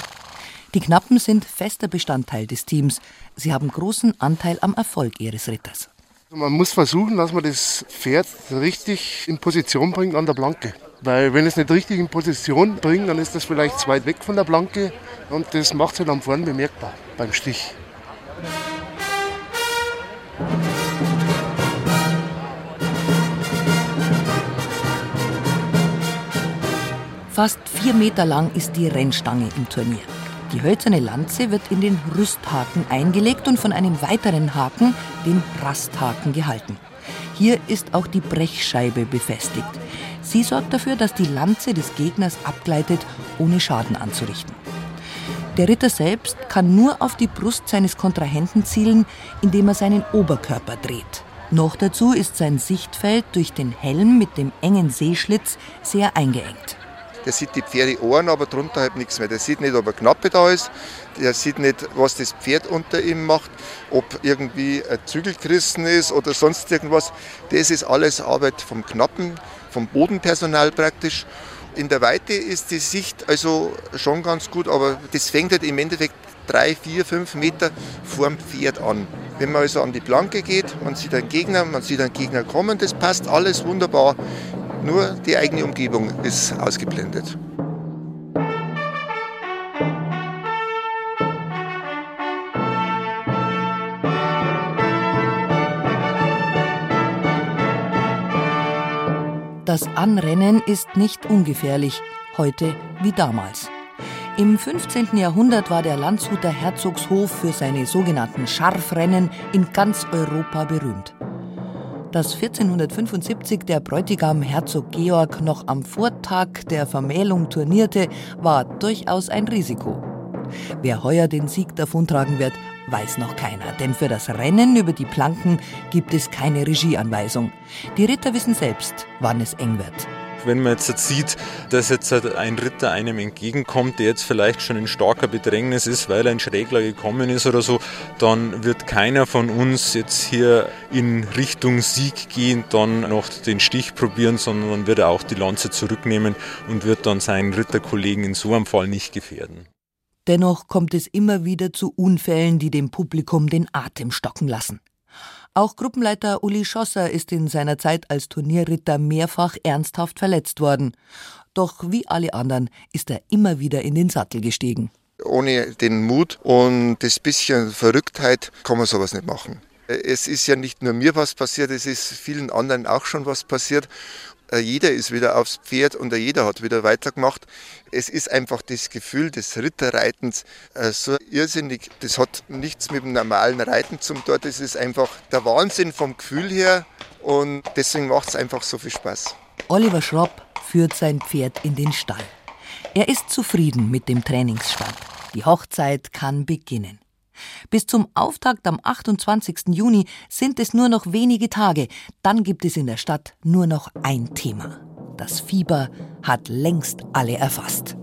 Die Knappen sind fester Bestandteil des Teams. Sie haben großen Anteil am Erfolg ihres Ritters. Man muss versuchen, dass man das Pferd richtig in Position bringt an der Planke. Weil wenn es nicht richtig in Position bringt, dann ist das vielleicht zu weit weg von der Planke und das macht es halt am vorn bemerkbar beim Stich. Fast vier Meter lang ist die Rennstange im Turnier. Die hölzerne Lanze wird in den Rüsthaken eingelegt und von einem weiteren Haken, dem Rasthaken, gehalten. Hier ist auch die Brechscheibe befestigt. Sie sorgt dafür, dass die Lanze des Gegners abgleitet, ohne Schaden anzurichten. Der Ritter selbst kann nur auf die Brust seines Kontrahenten zielen, indem er seinen Oberkörper dreht. Noch dazu ist sein Sichtfeld durch den Helm mit dem engen Sehschlitz sehr eingeengt. Der sieht die Pferdeohren, aber drunter halt nichts mehr. Der sieht nicht, ob eine Knappe da ist. Der sieht nicht, was das Pferd unter ihm macht, ob irgendwie ein Zügel gerissen ist oder sonst irgendwas. Das ist alles Arbeit vom Knappen, vom Bodenpersonal praktisch. In der Weite ist die Sicht also schon ganz gut, aber das fängt halt im Endeffekt drei, vier, fünf Meter vorm Pferd an. Wenn man also an die Planke geht, man sieht einen Gegner, man sieht einen Gegner kommen, das passt alles wunderbar. Nur die eigene Umgebung ist ausgeblendet. Das Anrennen ist nicht ungefährlich, heute wie damals. Im 15. Jahrhundert war der Landshuter Herzogshof für seine sogenannten Scharfrennen in ganz Europa berühmt. Dass 1475 der Bräutigam Herzog Georg noch am Vortag der Vermählung turnierte, war durchaus ein Risiko. Wer heuer den Sieg davontragen wird, weiß noch keiner, denn für das Rennen über die Planken gibt es keine Regieanweisung. Die Ritter wissen selbst, wann es eng wird. Wenn man jetzt sieht, dass jetzt ein Ritter einem entgegenkommt, der jetzt vielleicht schon in starker Bedrängnis ist, weil ein Schrägler gekommen ist oder so, dann wird keiner von uns jetzt hier in Richtung Sieg gehen, dann noch den Stich probieren, sondern wird er auch die Lanze zurücknehmen und wird dann seinen Ritterkollegen in so einem Fall nicht gefährden. Dennoch kommt es immer wieder zu Unfällen, die dem Publikum den Atem stocken lassen. Auch Gruppenleiter Uli Schosser ist in seiner Zeit als Turnierritter mehrfach ernsthaft verletzt worden. Doch wie alle anderen ist er immer wieder in den Sattel gestiegen. Ohne den Mut und das bisschen Verrücktheit kann man sowas nicht machen. Es ist ja nicht nur mir was passiert, es ist vielen anderen auch schon was passiert. Äh, jeder ist wieder aufs Pferd und jeder hat wieder weitergemacht. Es ist einfach das Gefühl des Ritterreitens äh, so irrsinnig. Das hat nichts mit dem normalen Reiten zum tun. Das ist einfach der Wahnsinn vom Gefühl her und deswegen macht es einfach so viel Spaß. Oliver Schropp führt sein Pferd in den Stall. Er ist zufrieden mit dem Trainingsstand. Die Hochzeit kann beginnen. Bis zum Auftakt am 28. Juni sind es nur noch wenige Tage. Dann gibt es in der Stadt nur noch ein Thema. Das Fieber hat längst alle erfasst.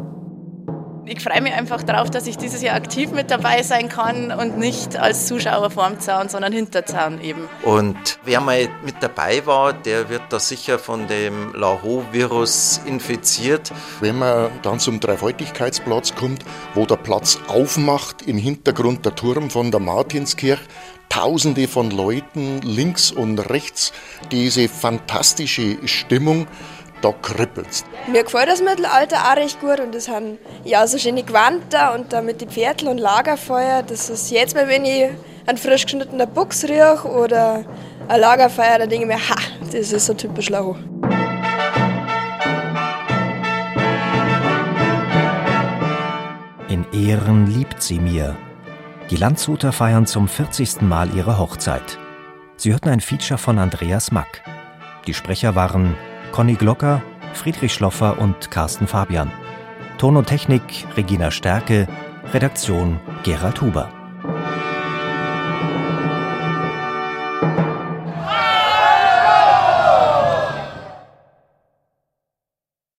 Ich freue mich einfach darauf, dass ich dieses Jahr aktiv mit dabei sein kann und nicht als Zuschauer vorm Zaun, sondern hinter Zaun eben. Und wer mal mit dabei war, der wird da sicher von dem Laho-Virus infiziert. Wenn man dann zum Dreifaltigkeitsplatz kommt, wo der Platz aufmacht, im Hintergrund der Turm von der Martinskirche, Tausende von Leuten links und rechts, diese fantastische Stimmung, da kribbelt's. Mir gefällt das Mittelalter auch recht gut und das haben ja so schöne Gewand und da mit den Pferdl und Lagerfeuer. Das ist jetzt mal, wenn ich einen frisch geschnittenen Buchs rieche oder ein Lagerfeuer, dann denke ich mir, ha, das ist so typisch Lau. In Ehren liebt sie mir. Die Landshuter feiern zum 40. Mal ihre Hochzeit. Sie hörten ein Feature von Andreas Mack. Die Sprecher waren Conny Glocker, Friedrich Schloffer und Carsten Fabian. Ton und Technik Regina Stärke, Redaktion Gerald Huber.